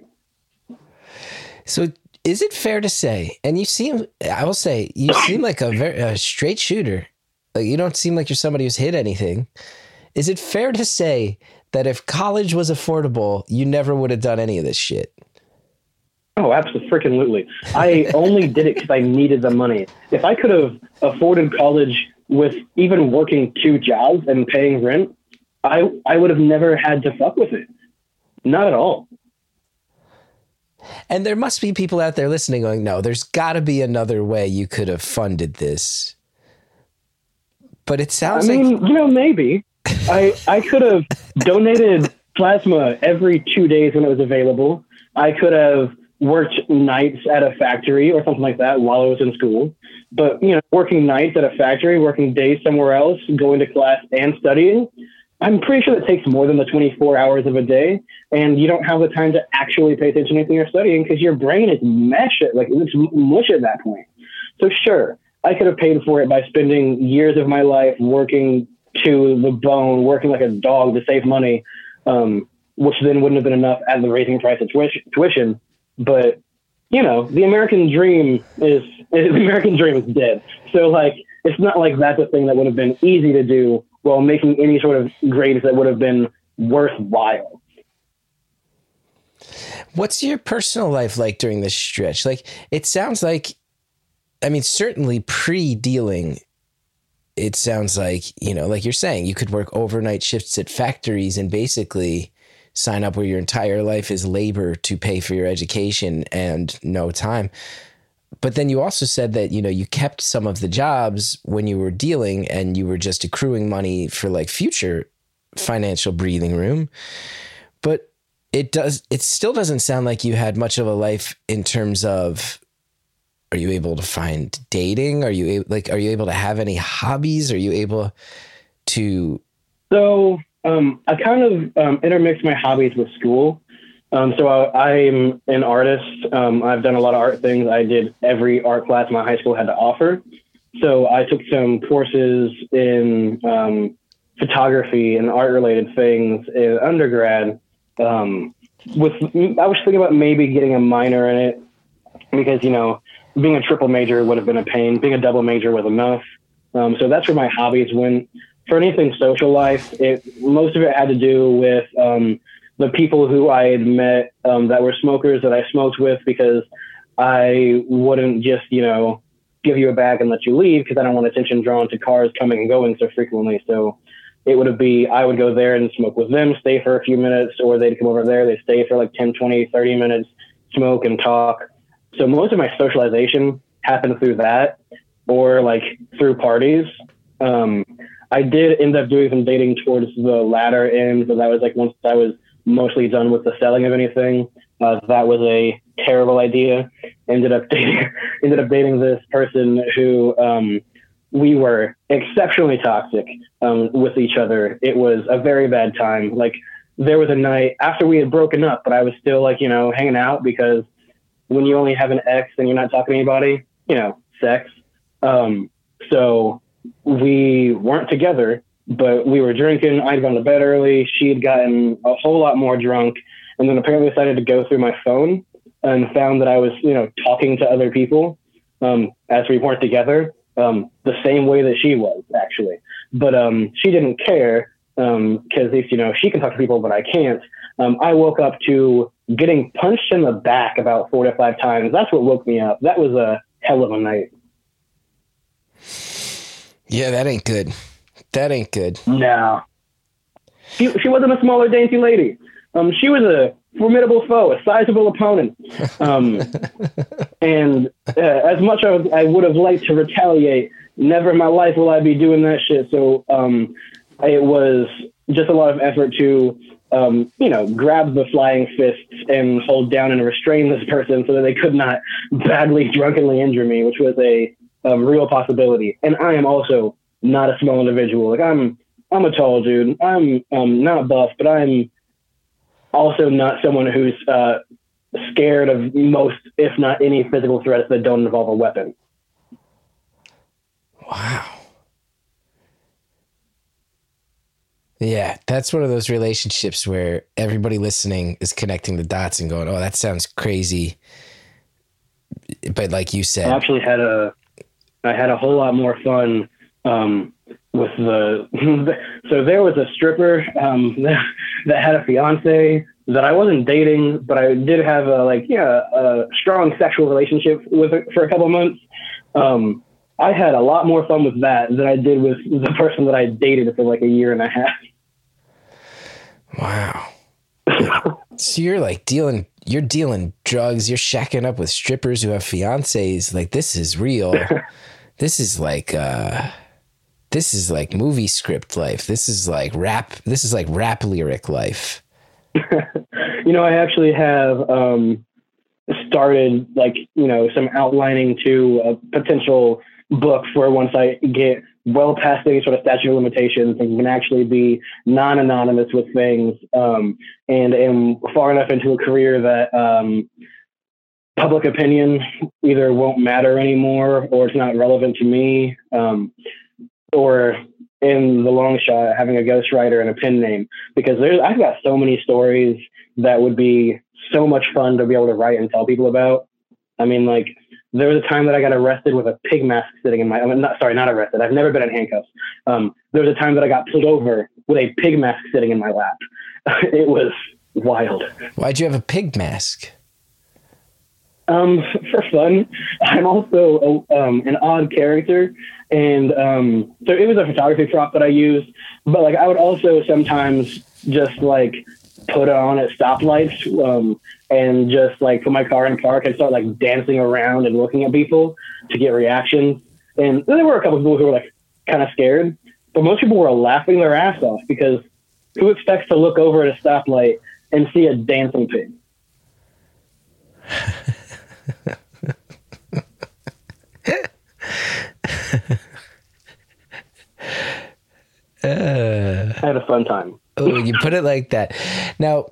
So is it fair to say, and you seem, I will say, you seem like a very a straight shooter. Like you don't seem like you're somebody who's hit anything. Is it fair to say that if college was affordable, you never would have done any of this shit? Oh, absolutely. I only did it because I needed the money. If I could have afforded college with even working two jobs and paying rent, I I would have never had to fuck with it. Not at all. And there must be people out there listening going, no, there's got to be another way you could have funded this. But it sounds I mean, like. you know, maybe. I, I could have donated plasma every two days when it was available. I could have worked nights at a factory or something like that while I was in school. But, you know, working nights at a factory, working days somewhere else, going to class and studying, I'm pretty sure it takes more than the 24 hours of a day, and you don't have the time to actually pay attention to anything you're studying because your brain is mesh it, like it's mush at that point. So sure, I could have paid for it by spending years of my life working to the bone, working like a dog to save money, um, which then wouldn't have been enough at the raising price of tuition. But you know, the American dream is the American dream is dead. So like, it's not like that's a thing that would have been easy to do while making any sort of grades that would have been worthwhile. What's your personal life like during this stretch? Like, it sounds like, I mean, certainly pre dealing, it sounds like, you know, like you're saying, you could work overnight shifts at factories and basically sign up where your entire life is labor to pay for your education and no time. But then you also said that, you know, you kept some of the jobs when you were dealing and you were just accruing money for like future financial breathing room. But it does it still doesn't sound like you had much of a life in terms of are you able to find dating? Are you like are you able to have any hobbies? Are you able to So um, I kind of um, intermix my hobbies with school. Um, so I, am an artist. Um, I've done a lot of art things. I did every art class my high school had to offer. So I took some courses in um, photography and art related things in undergrad. Um, with I was thinking about maybe getting a minor in it because you know being a triple major would have been a pain. Being a double major was enough. Um, so that's where my hobbies went. For anything social life, it most of it had to do with um, the people who I had met um, that were smokers that I smoked with because I wouldn't just you know give you a bag and let you leave because I don't want attention drawn to cars coming and going so frequently. So it would be I would go there and smoke with them, stay for a few minutes, or they'd come over there, they'd stay for like 10, 20, 30 minutes, smoke and talk. So most of my socialization happened through that or like through parties. Um, I did end up doing some dating towards the latter end, but that was like once I was mostly done with the selling of anything. Uh, that was a terrible idea. Ended up dating, ended up dating this person who um, we were exceptionally toxic um, with each other. It was a very bad time. Like there was a night after we had broken up, but I was still like, you know, hanging out because when you only have an ex and you're not talking to anybody, you know, sex. Um, so we weren't together, but we were drinking. I'd gone to bed early. She had gotten a whole lot more drunk and then apparently decided to go through my phone and found that I was, you know, talking to other people um, as we weren't together um, the same way that she was actually. But um, she didn't care because um, least you know she can talk to people, but I can't. Um, I woke up to getting punched in the back about four to five times. That's what woke me up. That was a hell of a night. Yeah, that ain't good. That ain't good. No. She, she wasn't a smaller, dainty lady. Um, she was a formidable foe, a sizable opponent. Um, and uh, as much as I would have liked to retaliate, never in my life will I be doing that shit. So um, it was just a lot of effort to, um, you know, grab the flying fists and hold down and restrain this person so that they could not badly, drunkenly injure me, which was a, a real possibility. And I am also not a small individual. Like I'm, I'm a tall dude. I'm um, not buff, but I'm also not someone who's uh, scared of most, if not any, physical threats that don't involve a weapon. Wow. Yeah, that's one of those relationships where everybody listening is connecting the dots and going, "Oh, that sounds crazy." But like you said, I actually had a, I had a whole lot more fun um, with the. so there was a stripper um, that, that had a fiance that I wasn't dating, but I did have a like yeah a strong sexual relationship with her for a couple months. Um, I had a lot more fun with that than I did with the person that I dated for like a year and a half. Wow. so you're like dealing you're dealing drugs, you're shacking up with strippers who have fiancés. Like this is real. this is like uh this is like movie script life. This is like rap this is like rap lyric life. you know, I actually have um started like, you know, some outlining to a potential book for once I get well past any sort of statute of limitations and can actually be non-anonymous with things um, and am far enough into a career that um, public opinion either won't matter anymore or it's not relevant to me um, or in the long shot having a ghostwriter and a pen name because there's I've got so many stories that would be so much fun to be able to write and tell people about. I mean, like there was a time that I got arrested with a pig mask sitting in my. I mean, not sorry, not arrested. I've never been in handcuffs. Um, there was a time that I got pulled over with a pig mask sitting in my lap. it was wild. Why'd you have a pig mask? Um, for fun. I'm also a, um, an odd character, and um, so it was a photography prop that I used. But like, I would also sometimes just like put on at stoplights um, and just like put my car in park and start like dancing around and looking at people to get reactions. And there were a couple people who were like kind of scared, but most people were laughing their ass off because who expects to look over at a stoplight and see a dancing pig? uh, I had a fun time. oh, you put it like that. Now,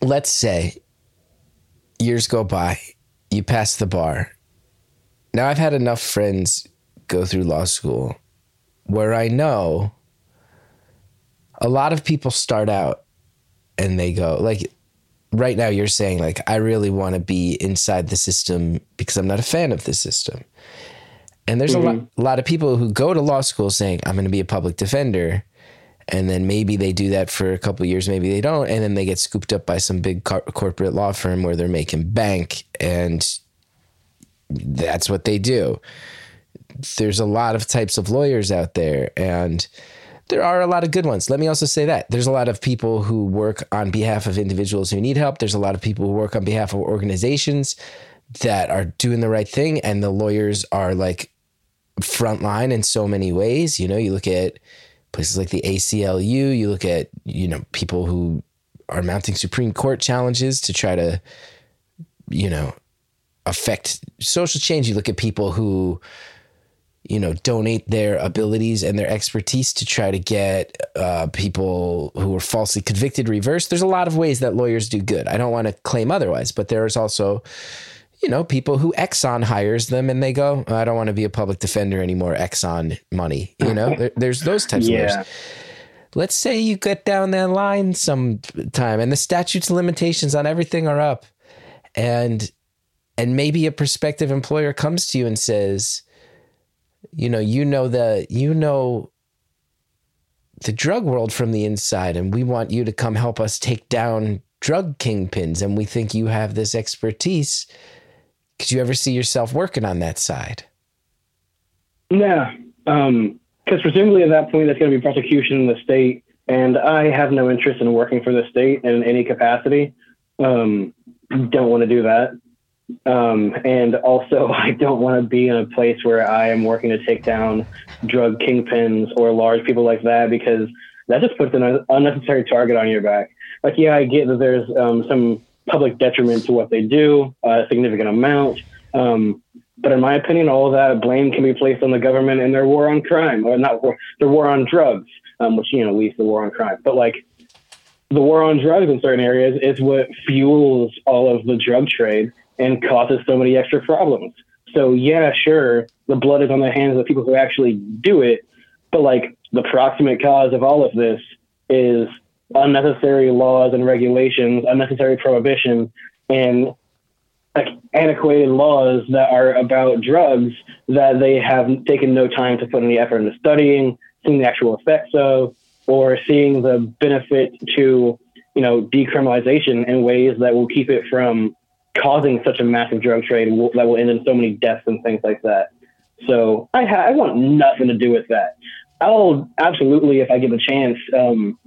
let's say years go by, you pass the bar. Now, I've had enough friends go through law school where I know a lot of people start out and they go, like, right now, you're saying, like, I really want to be inside the system because I'm not a fan of the system. And there's mm-hmm. a, lot, a lot of people who go to law school saying, I'm going to be a public defender and then maybe they do that for a couple years maybe they don't and then they get scooped up by some big corporate law firm where they're making bank and that's what they do there's a lot of types of lawyers out there and there are a lot of good ones let me also say that there's a lot of people who work on behalf of individuals who need help there's a lot of people who work on behalf of organizations that are doing the right thing and the lawyers are like frontline in so many ways you know you look at places like the ACLU. You look at you know people who are mounting Supreme Court challenges to try to you know affect social change. You look at people who you know donate their abilities and their expertise to try to get uh, people who are falsely convicted reversed. There's a lot of ways that lawyers do good. I don't want to claim otherwise, but there's also you know, people who Exxon hires them and they go, I don't want to be a public defender anymore. Exxon money, you know, there, there's those types yeah. of lawyers. Let's say you get down that line sometime and the statutes limitations on everything are up and, and maybe a prospective employer comes to you and says, you know, you know the, you know, the drug world from the inside and we want you to come help us take down drug kingpins and we think you have this expertise could you ever see yourself working on that side? Yeah, because um, presumably at that point, that's going to be prosecution in the state, and I have no interest in working for the state in any capacity. Um, don't want to do that. Um, and also, I don't want to be in a place where I am working to take down drug kingpins or large people like that because that just puts an unnecessary target on your back. Like, yeah, I get that there's um, some public detriment to what they do, a significant amount. Um, but in my opinion, all that blame can be placed on the government and their war on crime, or not war, their war on drugs, um, which you know leads to the war on crime. But like the war on drugs in certain areas is what fuels all of the drug trade and causes so many extra problems. So yeah, sure, the blood is on the hands of the people who actually do it, but like the proximate cause of all of this is unnecessary laws and regulations, unnecessary prohibition, and like antiquated laws that are about drugs that they have taken no time to put any effort into studying, seeing the actual effects of, or seeing the benefit to, you know, decriminalization in ways that will keep it from causing such a massive drug trade that will end in so many deaths and things like that. So I, ha- I want nothing to do with that. I'll absolutely, if I get the chance, um,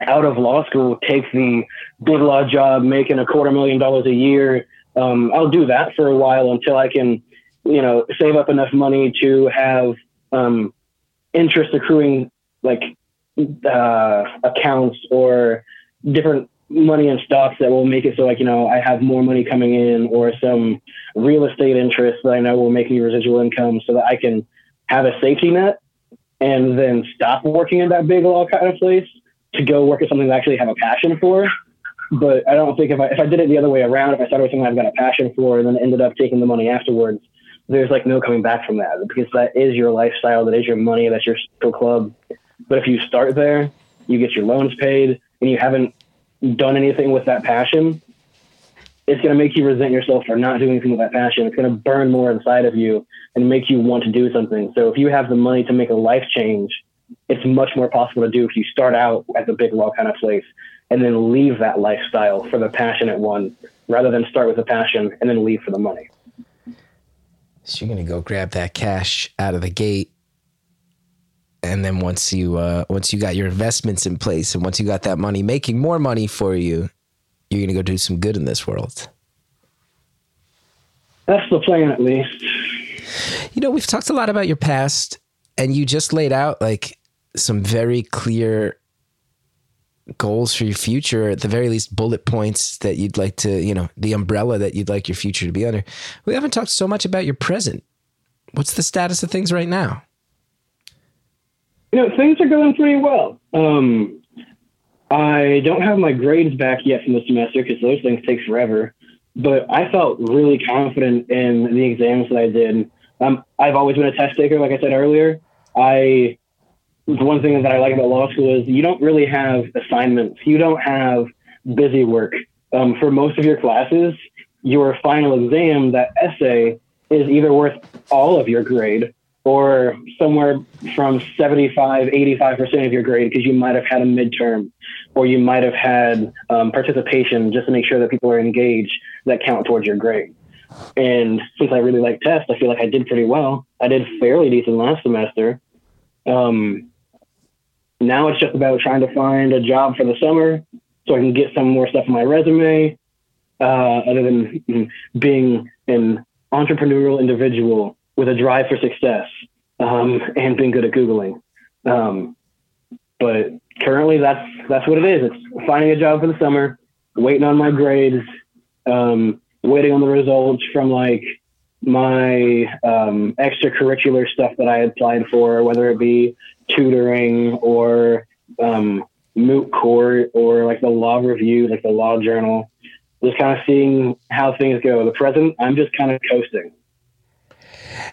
out of law school, take the big law job, making a quarter million dollars a year. Um, I'll do that for a while until I can, you know, save up enough money to have um, interest accruing like uh, accounts or different money in stocks that will make it so like you know I have more money coming in or some real estate interest that I know will make me residual income so that I can have a safety net and then stop working in that big law kind of place to go work at something I actually have a passion for. But I don't think if I if I did it the other way around, if I started with something I've got a passion for and then ended up taking the money afterwards, there's like no coming back from that because that is your lifestyle, that is your money, that's your social club. But if you start there, you get your loans paid, and you haven't done anything with that passion, it's going to make you resent yourself for not doing anything with that passion. It's going to burn more inside of you and make you want to do something. So if you have the money to make a life change, it's much more possible to do if you start out at the big law kind of place and then leave that lifestyle for the passionate one rather than start with the passion and then leave for the money. So you're going to go grab that cash out of the gate and then once you uh, once you got your investments in place and once you got that money making more money for you you're gonna go do some good in this world. That's the plan at least. You know we've talked a lot about your past and you just laid out like some very clear goals for your future at the very least bullet points that you'd like to you know the umbrella that you'd like your future to be under. We haven't talked so much about your present. What's the status of things right now you know, things are going pretty well. Um, I don't have my grades back yet from the semester because those things take forever. But I felt really confident in the exams that I did. Um, I've always been a test taker, like I said earlier. I the one thing that I like about law school is you don't really have assignments. You don't have busy work. Um, for most of your classes, your final exam, that essay, is either worth all of your grade or somewhere from 75, 85% of your grade because you might have had a midterm or you might have had um, participation just to make sure that people are engaged that count towards your grade. And since I really like tests, I feel like I did pretty well. I did fairly decent last semester. Um, now it's just about trying to find a job for the summer so I can get some more stuff on my resume, uh, other than mm, being an entrepreneurial individual with a drive for success um, and being good at googling. Um, but currently, that's that's what it is. It's finding a job for the summer, waiting on my grades, um, waiting on the results from like my um, extracurricular stuff that I applied for, whether it be tutoring or um, moot court or like the law review, like the law journal. Just kind of seeing how things go. The present, I'm just kind of coasting.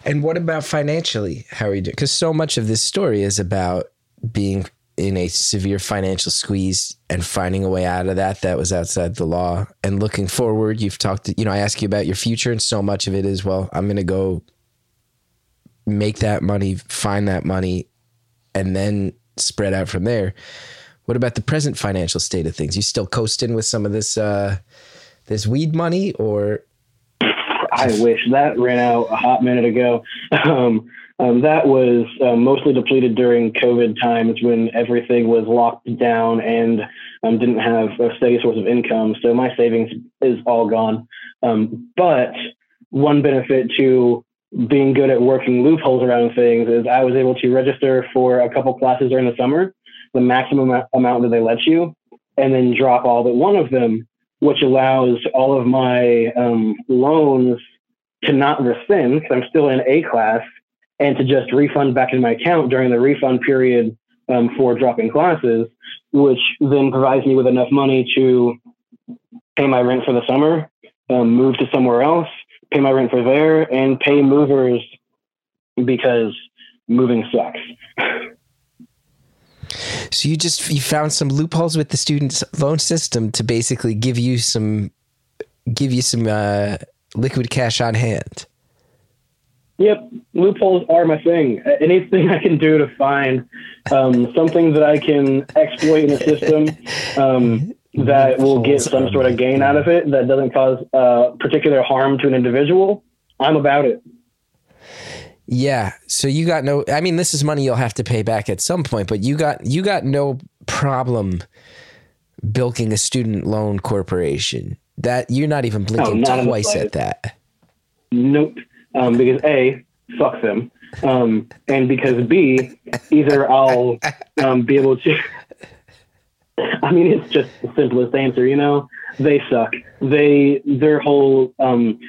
And what about financially? How are you doing? Because so much of this story is about being in a severe financial squeeze and finding a way out of that that was outside the law and looking forward you've talked you know i ask you about your future and so much of it is well i'm going to go make that money find that money and then spread out from there what about the present financial state of things you still coasting with some of this uh this weed money or I wish that ran out a hot minute ago. Um, um, that was uh, mostly depleted during COVID times when everything was locked down and um, didn't have a steady source of income. So my savings is all gone. Um, but one benefit to being good at working loopholes around things is I was able to register for a couple classes during the summer the maximum amount that they let you, and then drop all but one of them, which allows all of my um, loans to not rescind because I'm still in A class and to just refund back in my account during the refund period um, for dropping classes, which then provides me with enough money to pay my rent for the summer, um, move to somewhere else, pay my rent for there, and pay movers because moving sucks. So you just you found some loopholes with the student loan system to basically give you some give you some uh, liquid cash on hand. Yep, loopholes are my thing. Anything I can do to find um, something that I can exploit in the system um, that will get some sort of gain out of it that doesn't cause uh, particular harm to an individual, I'm about it. Yeah. So you got no I mean this is money you'll have to pay back at some point, but you got you got no problem bilking a student loan corporation. That you're not even blinking not twice at that. Nope. Um, because A, fuck them. Um, and because B, either I'll um, be able to I mean it's just the simplest answer, you know? They suck. They their whole um,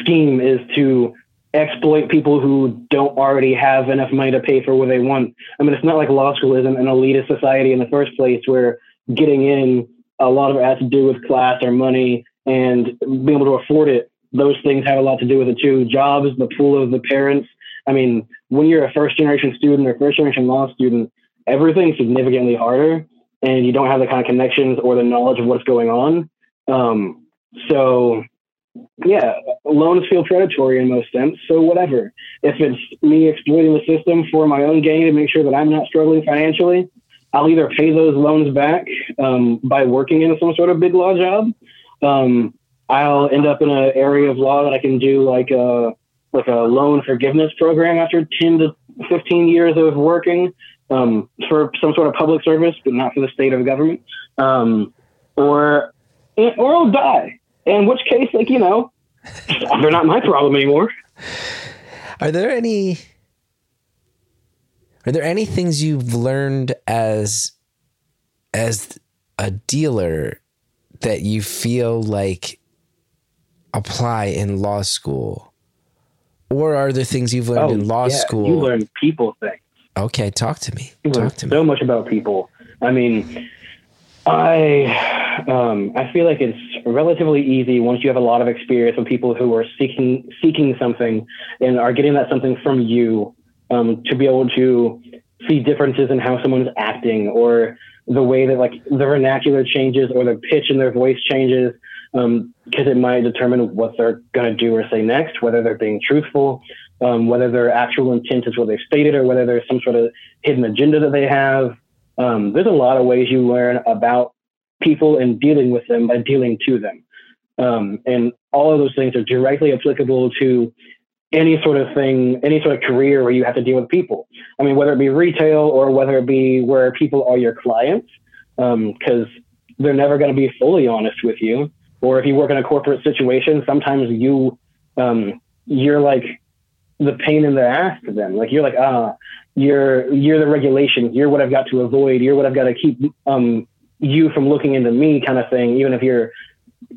scheme is to exploit people who don't already have enough money to pay for what they want. I mean, it's not like law school isn't an elitist society in the first place where getting in a lot of it has to do with class or money and being able to afford it. Those things have a lot to do with it too. Jobs, the pool of the parents. I mean, when you're a first generation student or first generation law student, everything's significantly harder and you don't have the kind of connections or the knowledge of what's going on. Um, so yeah, loans feel predatory in most sense. So whatever. If it's me exploiting the system for my own gain to make sure that I'm not struggling financially, I'll either pay those loans back um, by working in some sort of big law job. Um, I'll end up in an area of law that I can do like a like a loan forgiveness program after 10 to 15 years of working um, for some sort of public service, but not for the state the government. Um, or or I'll die. In which case, like, you know, they're not my problem anymore. Are there any are there any things you've learned as as a dealer that you feel like apply in law school? Or are there things you've learned Oh, in law yeah, school? You learn people things. okay, talk to me. You learn Talk to so me. So much about people. I mean, I um, I feel like it's relatively easy once you have a lot of experience with people who are seeking seeking something and are getting that something from you um, to be able to see differences in how someone's acting or the way that like the vernacular changes or the pitch in their voice changes because it might determine what they're going to do or say next, whether they're being truthful, um, whether their actual intent is what they've stated, or whether there's some sort of hidden agenda that they have. Um, there's a lot of ways you learn about people and dealing with them by dealing to them. Um, and all of those things are directly applicable to any sort of thing, any sort of career where you have to deal with people. I mean, whether it be retail or whether it be where people are your clients, because they're never going to be fully honest with you. Or if you work in a corporate situation, sometimes you um, you're like the pain in the ass to them. Like you're like, ah, you're you're the regulations. You're what I've got to avoid. You're what I've got to keep um, you from looking into me, kind of thing. Even if you're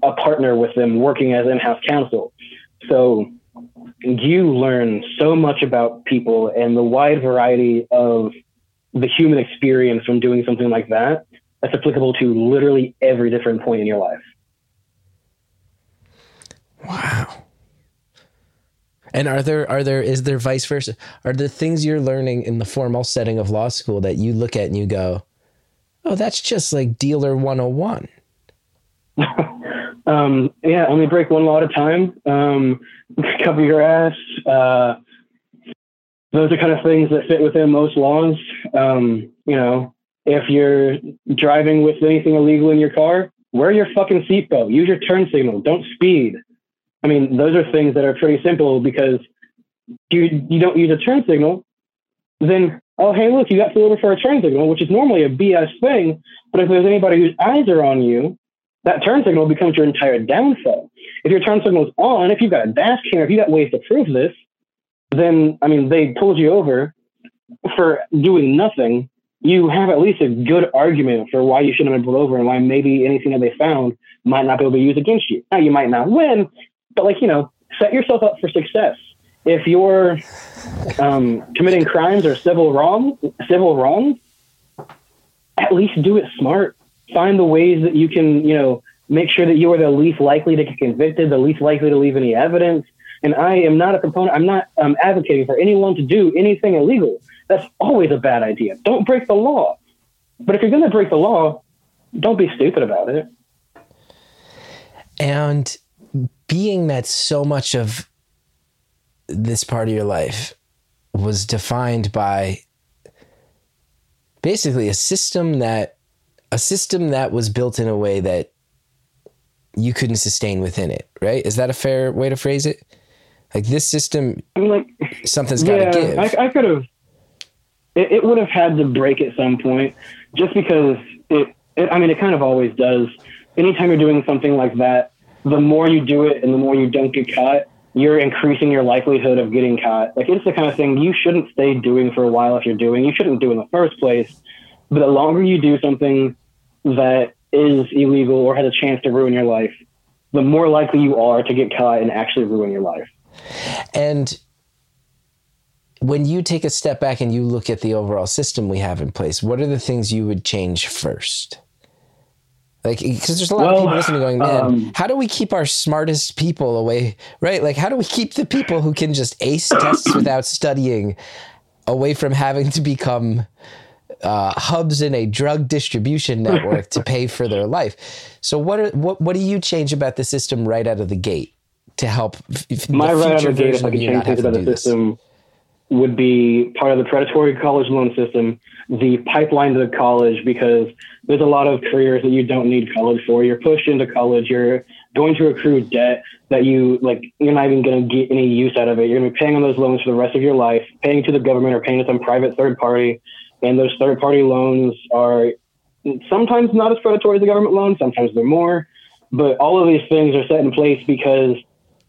a partner with them, working as in-house counsel. So you learn so much about people and the wide variety of the human experience from doing something like that. That's applicable to literally every different point in your life. Wow. And are there are there is there vice versa? Are there things you're learning in the formal setting of law school that you look at and you go, "Oh, that's just like dealer 101." Um, yeah, only break one law at a time. Um, cover your ass. Uh, those are kind of things that fit within most laws. Um, you know, if you're driving with anything illegal in your car, wear your fucking seatbelt. Use your turn signal. Don't speed. I mean, those are things that are pretty simple because you you don't use a turn signal, then oh hey look you got pulled over for a turn signal, which is normally a BS thing. But if there's anybody whose eyes are on you, that turn signal becomes your entire downfall. If your turn signal is on, if you've got a dash cam, if you got ways to prove this, then I mean they pulled you over for doing nothing, you have at least a good argument for why you shouldn't have been pulled over and why maybe anything that they found might not be able to be used against you. Now you might not win, but like you know, set yourself up for success. If you're um, committing crimes or civil wrong, civil wrong, at least do it smart. Find the ways that you can, you know, make sure that you are the least likely to get convicted, the least likely to leave any evidence. And I am not a proponent. I'm not um, advocating for anyone to do anything illegal. That's always a bad idea. Don't break the law. But if you're going to break the law, don't be stupid about it. And being that so much of this part of your life was defined by basically a system that a system that was built in a way that you couldn't sustain within it, right? Is that a fair way to phrase it? Like this system, I mean, like something's got to yeah, give. I, I could have. It, it would have had to break at some point, just because it, it. I mean, it kind of always does. Anytime you're doing something like that, the more you do it and the more you don't get caught, you're increasing your likelihood of getting caught. Like it's the kind of thing you shouldn't stay doing for a while if you're doing. You shouldn't do in the first place. But the longer you do something that is illegal or has a chance to ruin your life, the more likely you are to get caught and actually ruin your life. And when you take a step back and you look at the overall system we have in place, what are the things you would change first? Like, because there's a lot of people listening going, man, um, how do we keep our smartest people away? Right? Like, how do we keep the people who can just ace tests without studying away from having to become uh, hubs in a drug distribution network to pay for their life? So, what are what what do you change about the system right out of the gate to help My right out of the gate, if I could change not have things to about the this? system, would be part of the predatory college loan system, the pipeline to college, because there's a lot of careers that you don't need college for. You're pushed into college. You're going to accrue debt that you like. You're not even going to get any use out of it. You're going to be paying on those loans for the rest of your life, paying to the government or paying to some private third party. And those third party loans are sometimes not as predatory as the government loans. Sometimes they're more. But all of these things are set in place because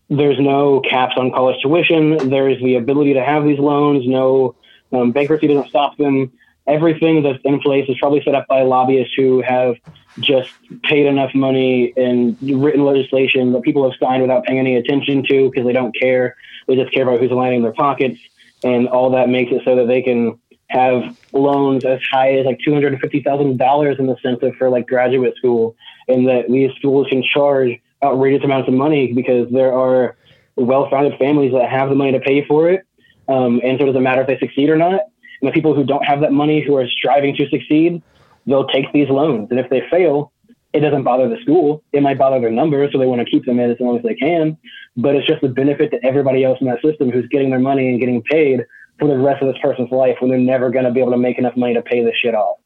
there's no caps on college tuition. There's the ability to have these loans. No um, bankruptcy doesn't stop them. Everything that's in place is probably set up by lobbyists who have just paid enough money and written legislation that people have signed without paying any attention to because they don't care. They just care about who's lining their pockets, and all that makes it so that they can have loans as high as like two hundred and fifty thousand dollars in the census for like graduate school, and that these schools can charge outrageous amounts of money because there are well-founded families that have the money to pay for it, um, and so it doesn't matter if they succeed or not. The people who don't have that money, who are striving to succeed, they'll take these loans, and if they fail, it doesn't bother the school. It might bother their numbers, so they want to keep them in as long as they can. But it's just a benefit to everybody else in that system who's getting their money and getting paid for the rest of this person's life when they're never going to be able to make enough money to pay this shit off.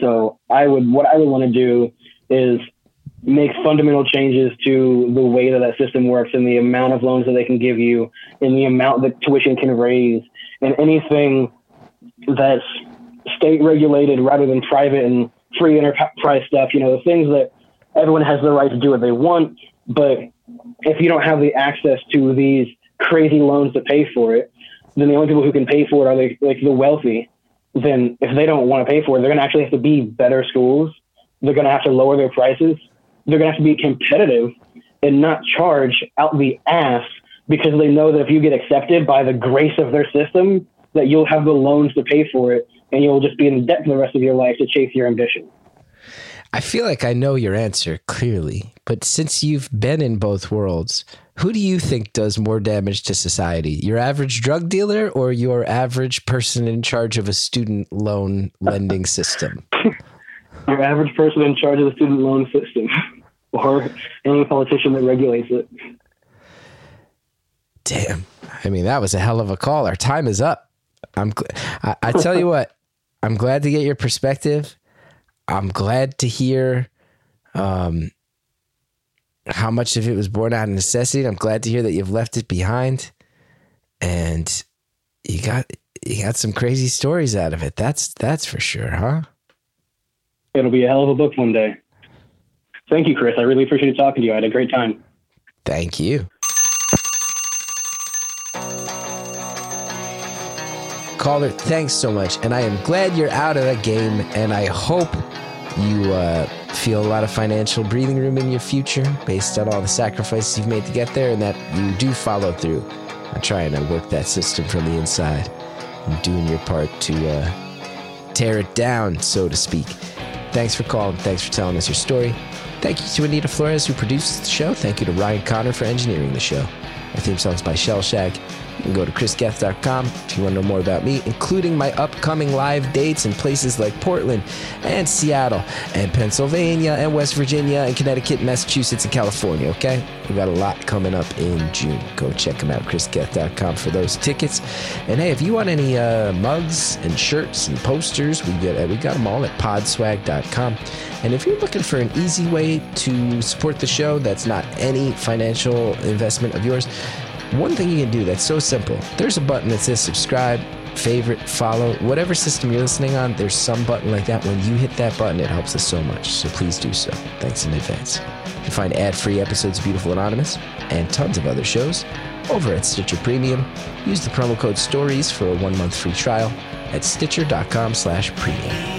So I would, what I would want to do is make fundamental changes to the way that that system works and the amount of loans that they can give you and the amount that tuition can raise and anything that's state regulated rather than private and free enterprise stuff, you know, the things that everyone has the right to do what they want. But if you don't have the access to these crazy loans to pay for it, then the only people who can pay for it are like, like the wealthy. Then if they don't want to pay for it, they're going to actually have to be better schools. They're going to have to lower their prices. They're going to have to be competitive and not charge out the ass because they know that if you get accepted by the grace of their system, that you'll have the loans to pay for it and you'll just be in debt for the rest of your life to chase your ambition. I feel like I know your answer clearly, but since you've been in both worlds, who do you think does more damage to society? Your average drug dealer or your average person in charge of a student loan lending system? Your average person in charge of the student loan system or any politician that regulates it. Damn. I mean, that was a hell of a call. Our time is up. I'm I, I tell you what, I'm glad to get your perspective. I'm glad to hear um, how much of it was born out of necessity. I'm glad to hear that you've left it behind, and you got you got some crazy stories out of it. That's that's for sure, huh? It'll be a hell of a book one day. Thank you, Chris. I really appreciated talking to you. I had a great time. Thank you. Caller, thanks so much. And I am glad you're out of the game. And I hope you uh, feel a lot of financial breathing room in your future based on all the sacrifices you've made to get there and that you do follow through on trying to work that system from the inside and doing your part to uh, tear it down, so to speak. Thanks for calling. Thanks for telling us your story. Thank you to Anita Flores, who produces the show. Thank you to Ryan Connor for engineering the show. Our theme song's by Shellshag. You can go to chrisgethard.com if you want to know more about me, including my upcoming live dates in places like Portland and Seattle and Pennsylvania and West Virginia and Connecticut, Massachusetts, and California. Okay? We got a lot coming up in June. Go check them out, chrisgethard.com for those tickets. And hey, if you want any uh, mugs and shirts and posters, we get we got them all at podswag.com. And if you're looking for an easy way to support the show that's not any financial investment of yours, one thing you can do that's so simple there's a button that says subscribe, favorite, follow, whatever system you're listening on, there's some button like that. When you hit that button, it helps us so much. So please do so. Thanks in advance. You can find ad free episodes of Beautiful Anonymous and tons of other shows over at Stitcher Premium. Use the promo code STORIES for a one month free trial at stitcher.com slash premium.